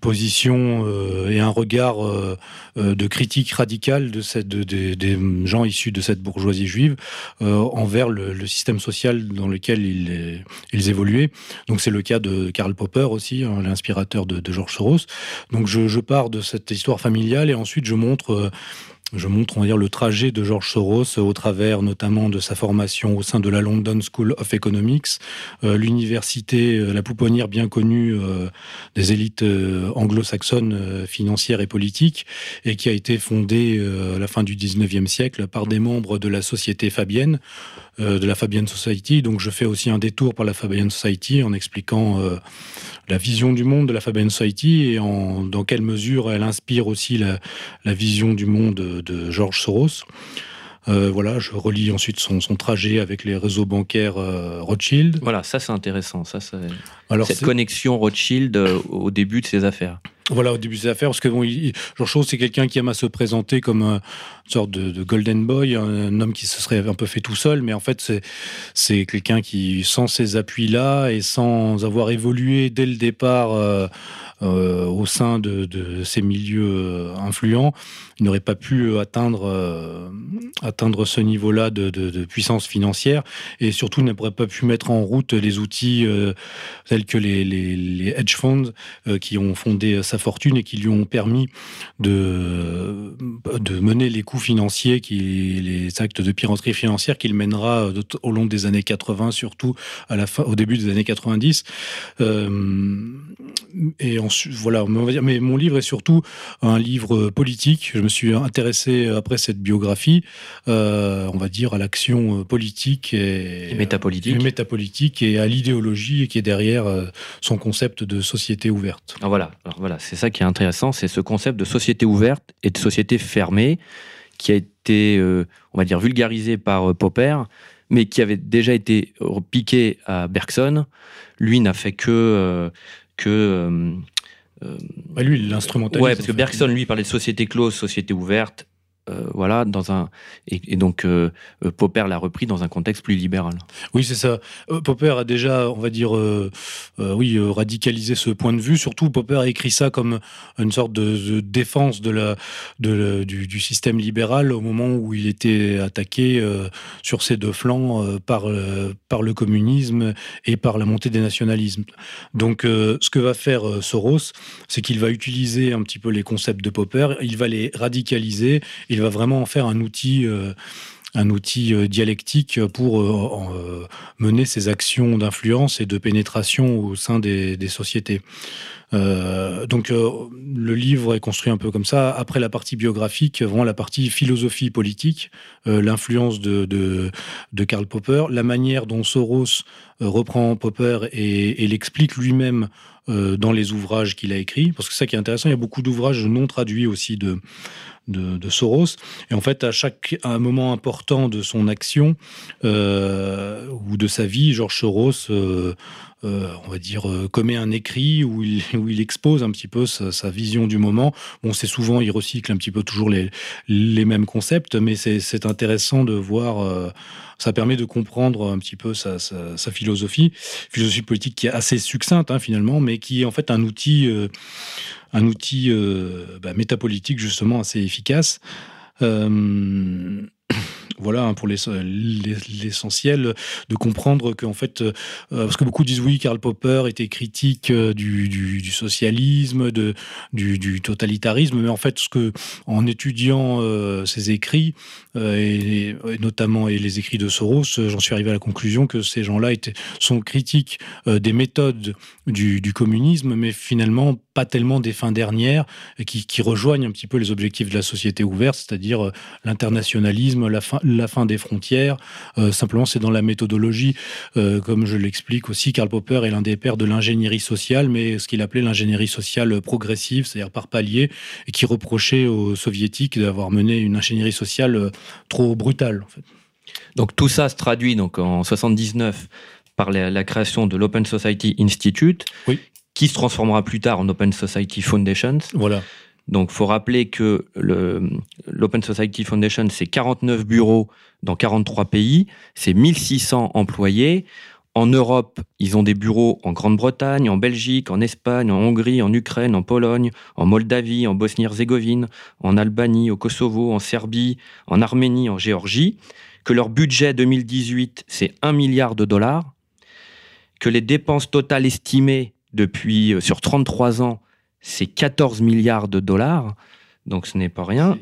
position euh, et un regard euh, euh, de critique radicale de cette, des gens issus de cette bourgeoisie juive envers le, système social dans lequel ils, ils évoluaient. Donc c'est le cas de Karl Popper aussi, hein, l'inspirateur de, de, George Soros. Donc je, je, pars de cette histoire familiale et ensuite je montre je montre, on va dire, le trajet de George Soros au travers notamment de sa formation au sein de la London School of Economics, euh, l'université, euh, la pouponnière bien connue euh, des élites anglo-saxonnes financières et politiques, et qui a été fondée à la fin du 19e siècle par des membres de la société fabienne, de la Fabian Society. Donc je fais aussi un détour par la Fabian Society en expliquant la vision du monde de la Fabian Society et en, dans quelle mesure elle inspire aussi la, la vision du monde de George Soros. Euh, voilà, je relis ensuite son, son, trajet avec les réseaux bancaires euh, Rothschild. Voilà, ça c'est intéressant. Ça, Alors, Cette connexion Rothschild euh, au début de ses affaires. Voilà, au début de ses affaires, parce que bon, George Soros, c'est quelqu'un qui aime à se présenter comme une sorte de, de, golden boy, un homme qui se serait un peu fait tout seul, mais en fait, c'est quelqu'un qui, sans ces appuis-là et sans avoir évolué dès le départ euh, au sein de, ces milieux euh, influents, il n'aurait pas pu euh, atteindre, atteindre ce niveau-là de, puissance financière et surtout n'aurait pas pu mettre en route les outils tels que les, hedge funds qui ont fondé sa fortune et qui lui ont permis de, de mener les coûts financiers, qui, les actes de piraterie financière qu'il mènera au long des années 80, surtout à la fin, au début des années 90. et voilà, mais mon livre est surtout un livre politique. Je me suis intéressé après cette biographie, euh, on va dire, à l'action euh, politique et, métapolitique. et métapolitique et à l'idéologie qui est derrière euh, son concept de société ouverte. Alors voilà, alors voilà, c'est ça qui est intéressant, c'est ce concept de société ouverte et de société fermée qui a été, on va dire, vulgarisé par Popper, mais qui avait déjà été piqué à Bergson. Lui n'a fait que que bah lui, l'instrumentaliste. Ouais, parce que Bergson, lui, parlait de société close, société ouverte. Euh, voilà, dans un et, donc euh, euh, Popper l'a repris dans un contexte plus libéral. Oui, c'est ça. Popper a déjà, on va dire, oui, radicalisé ce point de vue. Surtout, Popper a écrit ça comme une sorte de, défense de la, de, du, système libéral au moment où il était attaqué sur ses deux flancs par par le communisme et par la montée des nationalismes. Donc, ce que va faire Soros, c'est qu'il va utiliser un petit peu les concepts de Popper, il va les radicaliser il va vraiment en faire un outil euh, un outil euh, dialectique pour euh, mener ses actions d'influence et de pénétration au sein des, sociétés. donc le livre est construit un peu comme ça. Après la partie biographique, vraiment la partie philosophie politique, l'influence de, de, Karl Popper, la manière dont Soros reprend Popper et, et l'explique lui-même dans les ouvrages qu'il a écrits. Parce que ça qui est intéressant, il y a beaucoup d'ouvrages non traduits aussi de, de, Soros. Et en fait, à chaque un moment important de son action euh, ou de sa vie, Georges Soros, euh, euh, on va dire, commet un écrit où il, où il expose un petit peu sa, vision du moment. Bon, c'est souvent, il recycle un petit peu toujours les, les mêmes concepts, mais c'est intéressant de voir ça permet de comprendre un petit peu sa, philosophie, philosophie politique qui est assez succincte hein, finalement, mais qui est en fait un outil, un outil euh, bah, métapolitique justement assez efficace. Euh, voilà hein, pour l'essentiel de comprendre qu'en fait, euh, parce que beaucoup disent oui, Karl Popper était critique euh, du, socialisme, du, totalitarisme, mais en fait, ce que en étudiant euh, ses écrits et, notamment et les écrits de Soros, j'en suis arrivé à la conclusion que ces gens-là sont critiques des méthodes du, communisme, mais finalement pas tellement des fins dernières, qui, qui rejoignent un petit peu les objectifs de la société ouverte, c'est-à-dire l'internationalisme, la fin, la fin des frontières. Euh, simplement, c'est dans la méthodologie, euh, comme je l'explique aussi, Karl Popper est l'un des pères de l'ingénierie sociale, mais ce qu'il appelait l'ingénierie sociale progressive, c'est-à-dire par palier, et qui reprochait aux soviétiques d'avoir mené une ingénierie sociale euh, trop brutale. Donc tout ça se traduit donc en 79 par la, création de l'Open Society Institute, qui se transformera plus tard en Open Society Foundations. Voilà. Donc, faut rappeler que l'Open Society Foundation, c'est 49 bureaux dans 43 pays, c'est 1600 employés. En Europe, ils ont des bureaux en Grande-Bretagne, en Belgique, en Espagne, en Hongrie, en Ukraine, en Pologne, en Moldavie, en Bosnie-Herzégovine, en Albanie, au Kosovo, en Serbie, en Arménie, en Géorgie. Que leur budget 2018, c'est 1 milliard de dollars. Que les dépenses totales estimées depuis euh, sur 33 ans, c'est 14 milliards de dollars, donc ce n'est pas rien.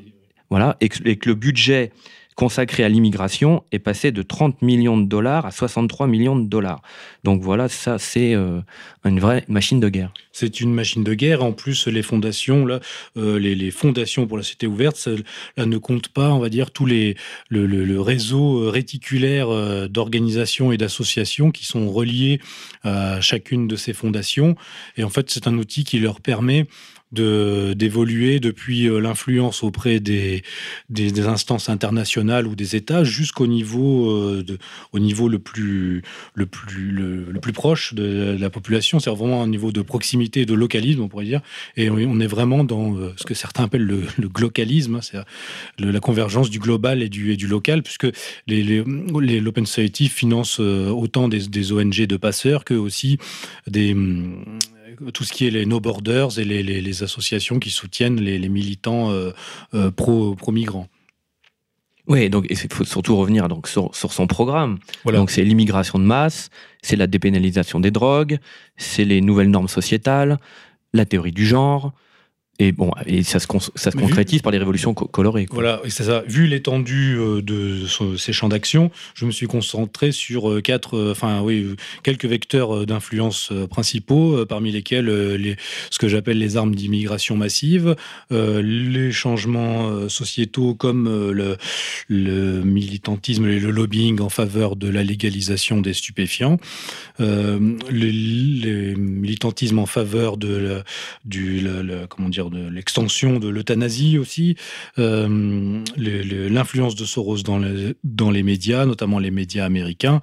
Voilà, et que, le budget consacré à l'immigration est passé de 30 millions de dollars à 63 millions de dollars. Donc voilà, ça c'est euh, une vraie machine de guerre. C'est une machine de guerre. En plus, les fondations, là, euh, les, fondations pour la cité ouverte, ça, ne comptent pas, on va dire, tous les le, réseau euh, réticulaire d'organisations et d'associations qui sont reliés à chacune de ces fondations. Et en fait, c'est un outil qui leur permet d'évoluer depuis euh, l'influence auprès des, des, instances internationales ou des États jusqu'au niveau euh, de, au niveau le plus le plus le, plus proche de la population. C'est vraiment un niveau de proximité de localisme on pourrait dire. Et on est vraiment dans euh, ce que certains appellent le, le glocalisme hein, c'est la convergence du global et du et du local puisque les, les, l'Open Society finance autant des, des ONG de passeurs que aussi des tout ce qui est les No Borders et les, associations qui soutiennent les, militants euh, euh, pro-migrants. oui, donc il faut surtout revenir donc sur, son programme. Donc c'est l'immigration de masse, c'est la dépénalisation des drogues, c'est les nouvelles normes sociétales, la théorie du genre, et bon, et ça se, ça se concrétise par les révolutions colorées. Voilà, c'est ça. Vu l'étendue euh, de ces champs d'action, je me suis concentré sur euh, quatre, euh, enfin oui, quelques vecteurs d'influence principaux, parmi lesquels les, ce que j'appelle les armes d'immigration massive, les changements sociétaux comme le, le, militantisme et le lobbying en faveur de la légalisation des stupéfiants, le, militantisme en faveur de la, du, comment dire, l'extension de l'euthanasie aussi, l'influence de Soros dans, dans les médias, notamment les médias américains,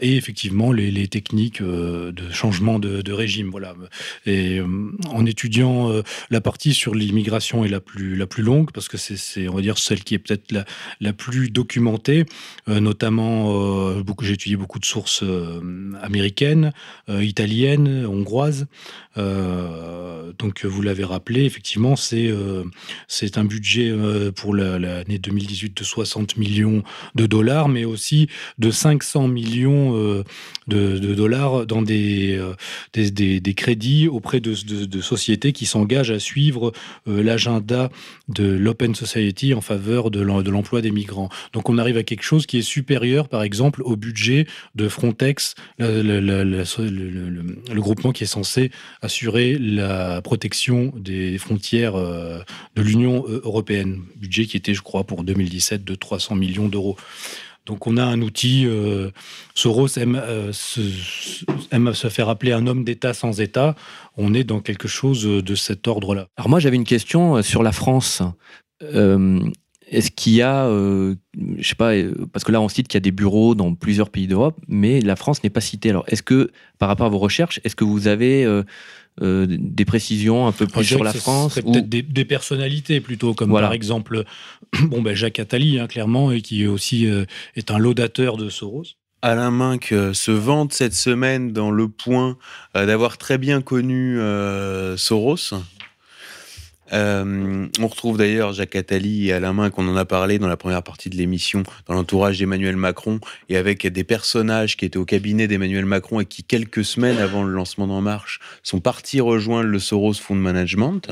et effectivement les, techniques de changement de, régime. Voilà. Et en étudiant la partie sur l'immigration est la plus la plus longue parce que c'est on va dire celle qui est peut-être la, la plus documentée, notamment j'ai étudié beaucoup de sources américaines, italiennes, hongroises. Euh, donc vous l'avez rappelé, effectivement, c'est euh, c'est un budget euh, pour l'année 2018 de 60 millions de dollars, mais aussi de 500 millions de, dollars dans des, des, crédits auprès de, sociétés qui s'engagent à suivre l'agenda de l'Open Society en faveur de l'emploi des migrants. Donc on arrive à quelque chose qui est supérieur, par exemple, au budget de Frontex, le, le groupement qui est censé assurer la protection des frontières euh, de l'Union euh, européenne. Budget qui était, je crois, pour 2017 de 300 millions d'euros. Donc on a un outil. Euh, Soros aime, se, faire appeler un homme d'État sans État. On est dans quelque chose de cet ordre-là. Alors moi j'avais une question sur la France. Est-ce qu'il y a, je sais pas, parce que là on cite qu'il y a des bureaux dans plusieurs pays d'Europe, mais la France n'est pas citée. Alors est-ce que, par rapport à vos recherches, est-ce que vous avez euh, des précisions un peu plus sur la France Peut-être des, personnalités plutôt, comme par exemple bon, ben Jacques Attali, hein, clairement, et qui aussi euh, est un laudateur de Soros. Alain Minck euh, se vante cette semaine dans Le Point d'avoir très bien connu Soros. Euh, on retrouve d'ailleurs Jacques Attali et Alain Main, qu'on en a parlé dans la première partie de l'émission, dans l'entourage d'Emmanuel Macron, et avec des personnages qui étaient au cabinet d'Emmanuel Macron et qui, quelques semaines avant le lancement d'En Marche, sont partis rejoindre le Soros Fund Management.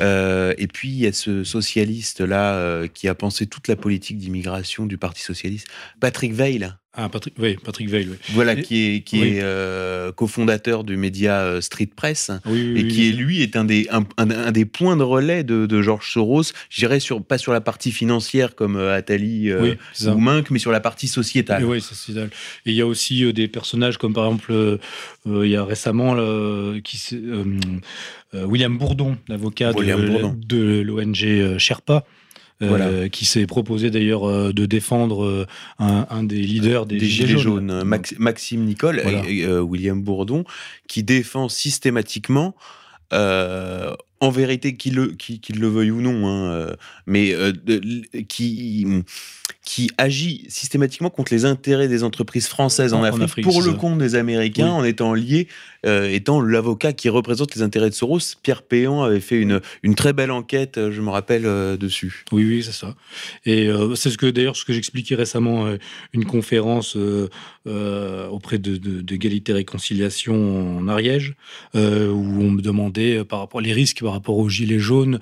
Euh, et puis, il y a ce socialiste-là euh, qui a pensé toute la politique d'immigration du Parti socialiste, Patrick Veil. Ah, Patrick, oui, Patrick Veil. Voilà, qui est, qui est euh, cofondateur du média euh, Street Press et qui est lui est un des, un, des points de relais de, de Georges Soros. Je dirais sur, pas sur la partie financière comme euh, Attali ou Mink, mais sur la partie sociétale. Oui, sociétale. Et il y a aussi des personnages comme par exemple, il y a récemment qui, William Bourdon, l'avocat de, de l'ONG Sherpa. Euh, qui s'est proposé d'ailleurs euh, de défendre euh, un, des leaders des, Gilets, jaunes, Maxime Nicole et, William Bourdon, qui défend systématiquement en vérité, qu'il le, le veuille ou non, hein, mais qui, qui agit systématiquement contre les intérêts des entreprises françaises en, Afrique, pour le compte des Américains en étant lié, euh, étant l'avocat qui représente les intérêts de Soros. Pierre Péan avait fait une, une très belle enquête, euh, je me rappelle, euh, dessus. Oui, oui, c'est ça. Et c'est ce que d'ailleurs ce que j'expliquais récemment une conférence auprès de, d'égalité réconciliation en Ariège, où on me demandait par rapport les risques par rapport aux gilets jaunes.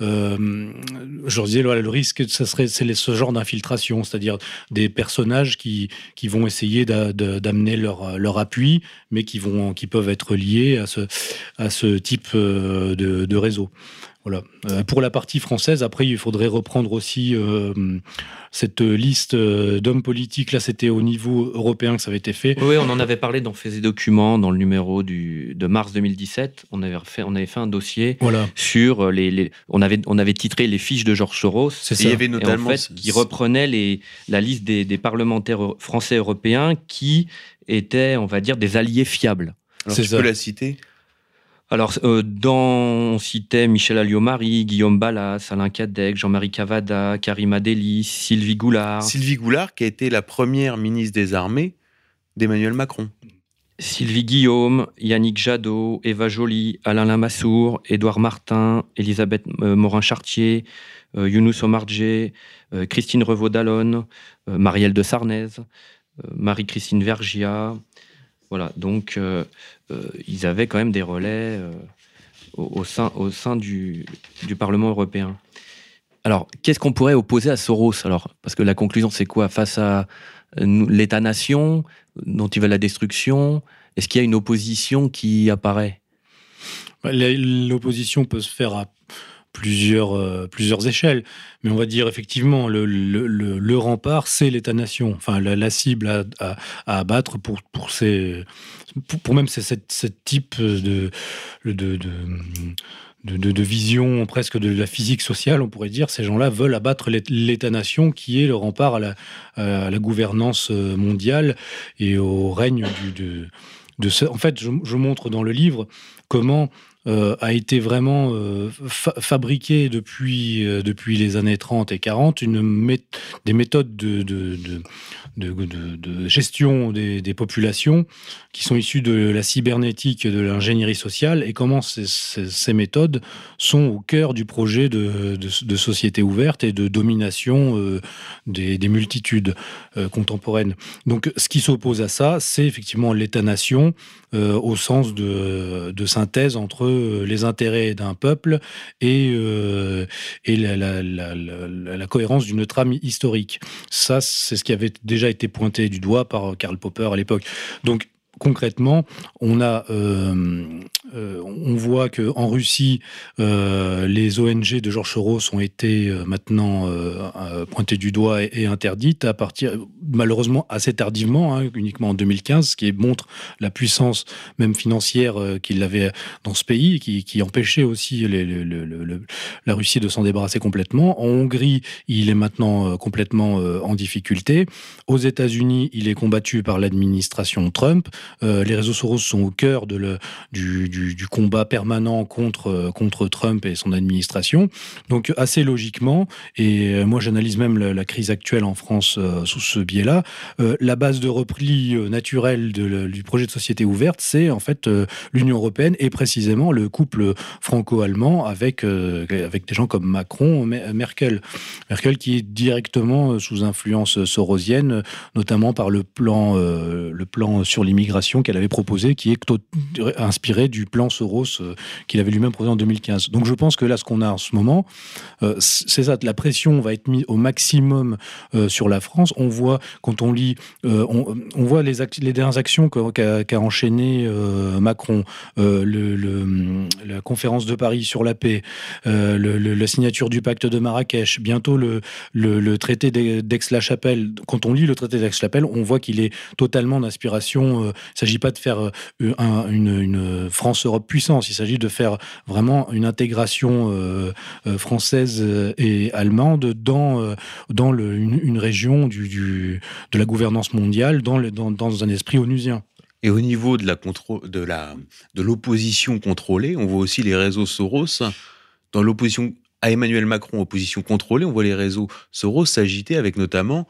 je leur disais, le risque, ça serait c'est ce genre d'infiltration c'est-à-dire des personnages qui, qui vont essayer d'amener leur, leur appui, mais qui, vont, qui peuvent être liés à ce, à ce type euh, de, de réseau. Voilà. Euh, pour la partie française, après, il faudrait reprendre aussi euh, cette liste d'hommes politiques. Là, c'était au niveau européen que ça avait été fait. Oui, on en avait parlé dans Faits et Documents, dans le numéro du, de mars 2017. On avait fait, on avait fait un dossier sur les, on, avait, on avait titré Les fiches de Georges Soros. C'est ça. Il y avait notamment. qui reprenait les, la liste des, des parlementaires français européens qui étaient, on va dire, des alliés fiables. Alors, tu peux la citer? Alors, euh, dans, on citait Michel Alliot-Marie, Guillaume Ballas, Alain Cadec, Jean-Marie Cavada, Karim Adeli, Sylvie Goulard. Sylvie Goulard, qui a été la première ministre des Armées d'Emmanuel Macron. Sylvie Guillaume, Yannick Jadot, Eva Joly, Alain Lamassoure, Édouard Martin, Elisabeth euh, Morin-Chartier, euh, Younous Omarjé, euh, Christine Revaud-Dallon, Marielle de Sarnez, Marie-Christine Vergia, voilà, donc euh, euh, ils avaient quand même des relais euh, au, sein, au sein du, du, Parlement européen. Alors, qu'est-ce qu'on pourrait opposer à Soros alors? Parce que la conclusion, c'est quoi? Face à l'État-nation, dont il veut la destruction, est-ce qu'il y a une opposition qui apparaît? L'opposition peut se faire à plusieurs, euh, plusieurs échelles. Mais on va dire effectivement, le, le, rempart, c'est l'État-nation. Enfin, la, cible à, à, abattre pour, pour, ces, pour, même ce type de, de, de de, vision presque de la physique sociale, on pourrait dire. Ces gens-là veulent abattre l'État-nation qui est le rempart à la, à la, gouvernance mondiale et au règne du, de, de ce... En fait, je montre dans le livre comment euh, a été vraiment euh, fabriqué depuis, euh, depuis les années 30 et 40 une des méthodes de, de, de, gestion des, populations qui sont issues de la cybernétique, de l'ingénierie sociale, et comment ces, méthodes sont au cœur du projet de, société ouverte et de domination des, multitudes contemporaines. Donc ce qui s'oppose à ça, c'est effectivement l'État-nation au sens de, synthèse entre euh, les intérêts d'un peuple et, euh, et la, la, cohérence d'une trame historique. Ça, c'est ce qui avait déjà été pointé du doigt par Karl Popper à l'époque. Donc, concrètement, on a, euh, euh, on voit que en Russie, euh, les ONG de Georges Soros ont été maintenant pointées du doigt et, interdites à partir, malheureusement assez tardivement, hein, uniquement en 2015, ce qui montre la puissance même financière qu'il avait dans ce pays, qui, qui empêchait aussi la Russie de s'en débarrasser complètement. En Hongrie, il est maintenant complètement en difficulté. Aux États-Unis, il est combattu par l'administration Trump. Euh, les réseaux Soros sont au cœur du, combat permanent contre, euh, contre Trump et son administration. Donc assez logiquement, et euh, moi j'analyse même la, crise actuelle en France sous ce biais-là, la base de repli naturel de, du projet de société ouverte, c'est en fait l'Union européenne et précisément le couple franco-allemand avec, des gens comme Macron, Merkel. Merkel qui est directement sous influence sorosienne, notamment par le plan sur l'immigration qu'elle avait proposé, qui est inspiré du plan Soros euh, qu'il avait lui-même proposé en 2015. Donc je pense que là, ce qu'on a en ce moment, euh, c'est ça, la pression va être mise au maximum euh, sur la France. On voit, quand on lit, on, voit les, dernières actions qu'a enchaîné Macron, la conférence de Paris sur la paix, la signature du pacte de Marrakech, bientôt le traité d'Aix-la-Chapelle. Quand on lit le traité d'Aix-la-Chapelle, on voit qu'il est totalement d'inspiration il ne s'agit pas de faire euh, une, France-Europe puissance, il s'agit de faire vraiment une intégration euh, euh, française et allemande dans, dans une, région du, de la gouvernance mondiale, dans, dans, un esprit onusien. Et au niveau de la de l'opposition contrôlée, on voit aussi les réseaux Soros dans l'opposition à Emmanuel Macron, opposition contrôlée, on voit les réseaux Soros s'agiter avec notamment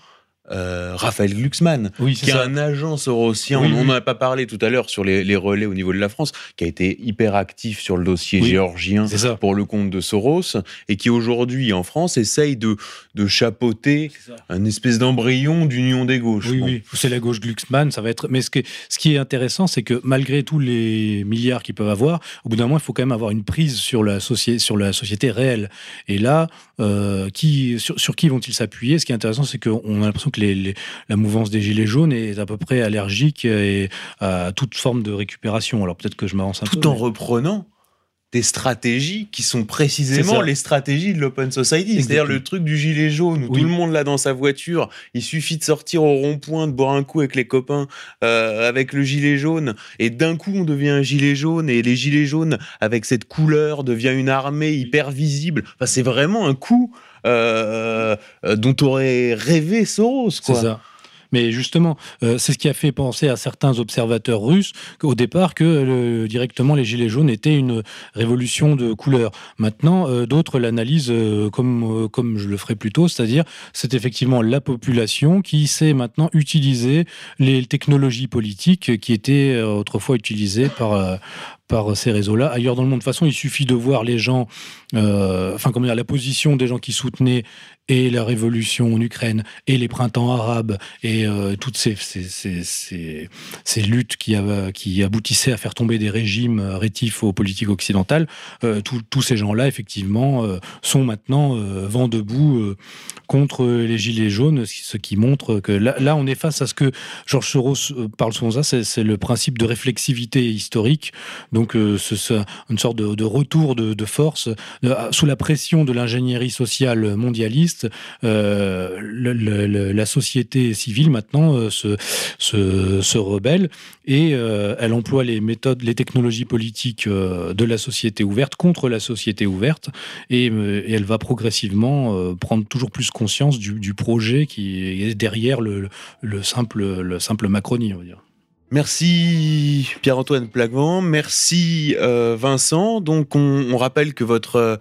euh, Raphaël Glucksmann, qui est un agent sorosien, on n'en a pas parlé tout à l'heure sur les, relais au niveau de la France, qui a été hyper actif sur le dossier géorgien pour le compte de Soros, et qui aujourd'hui en France essaye de, de chapeauter un espèce d'embryon d'union des gauches. Oui, oui, c'est la gauche Glucksmann, ça va être. Mais ce, que, ce qui est intéressant, c'est que malgré tous les milliards qu'ils peuvent avoir, au bout d'un moment, il faut quand même avoir une prise sur la, société, sur la société réelle. Et là, euh, qui, sur, sur qui vont-ils s'appuyer? Ce qui est intéressant, c'est qu'on a l'impression que la mouvance des Gilets jaunes est à peu près allergique à toute forme de récupération. Alors peut-être que je m'avance un Tout peu. Tout en reprenant des stratégies qui sont précisément les stratégies de l'open society. C'est-à-dire le truc du gilet jaune où tout le monde l'a dans sa voiture. Il suffit de sortir au rond-point, de boire un coup avec les copains, euh, avec le gilet jaune. Et d'un coup, on devient un gilet jaune. Et les gilets jaunes, avec cette couleur, devient une armée hyper visible. Enfin, c'est vraiment un coup euh, euh, dont aurait rêvé Soros. C'est ça. Mais justement, euh, c'est ce qui a fait penser à certains observateurs russes au départ que directement les gilets jaunes étaient une révolution de couleur. Maintenant, d'autres l'analysent comme comme je le ferai plus tôt, c'est-à-dire c'est effectivement la population qui sait maintenant utiliser les technologies politiques qui étaient autrefois utilisées par par ces réseaux-là. Ailleurs dans le monde, de toute façon, il suffit de voir les gens, euh, enfin, comment la position des gens qui soutenaient et la révolution en Ukraine et les printemps arabes et euh, toutes ces, ces, ces, ces, luttes qui, qui aboutissaient à faire tomber des régimes rétifs aux politiques occidentales, euh, tous ces gens-là, effectivement, euh, sont maintenant vent debout contre les gilets jaunes, ce qui montre que là, là, on est face à ce que Georges Soros parle souvent c'est le principe de réflexivité historique c'est une sorte de, retour de, force sous la pression de l'ingénierie sociale mondialiste. la société civile maintenant se, rebelle et elle emploie les méthodes, les technologies politiques de la société ouverte contre la société ouverte et, elle va progressivement prendre toujours plus conscience du, projet qui est derrière le, simple, le simple Macronie, on va dire. Merci Pierre-Antoine Plaguevent, merci euh, Vincent. Donc on, rappelle que votre,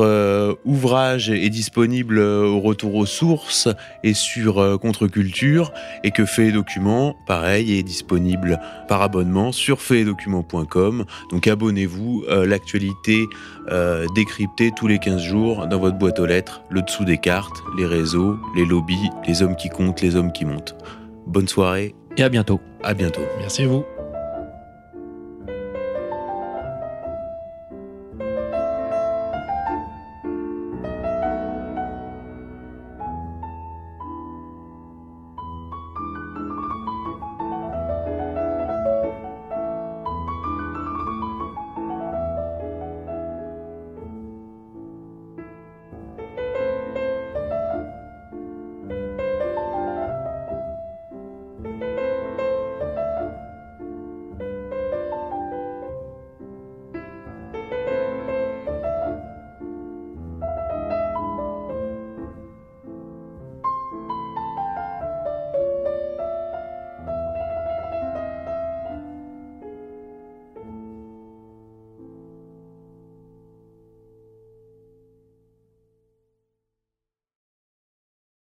euh, ouvrage est disponible au retour aux sources et sur euh, Contre-Culture et que Fait Document, pareil, est disponible par abonnement sur faitdocuments.com. Donc abonnez-vous, l'actualité décryptée tous les 15 jours dans votre boîte aux lettres, le dessous des cartes, les réseaux, les lobbies, les hommes qui comptent, les hommes qui montent. Bonne soirée et à bientôt. À bientôt. Merci à vous.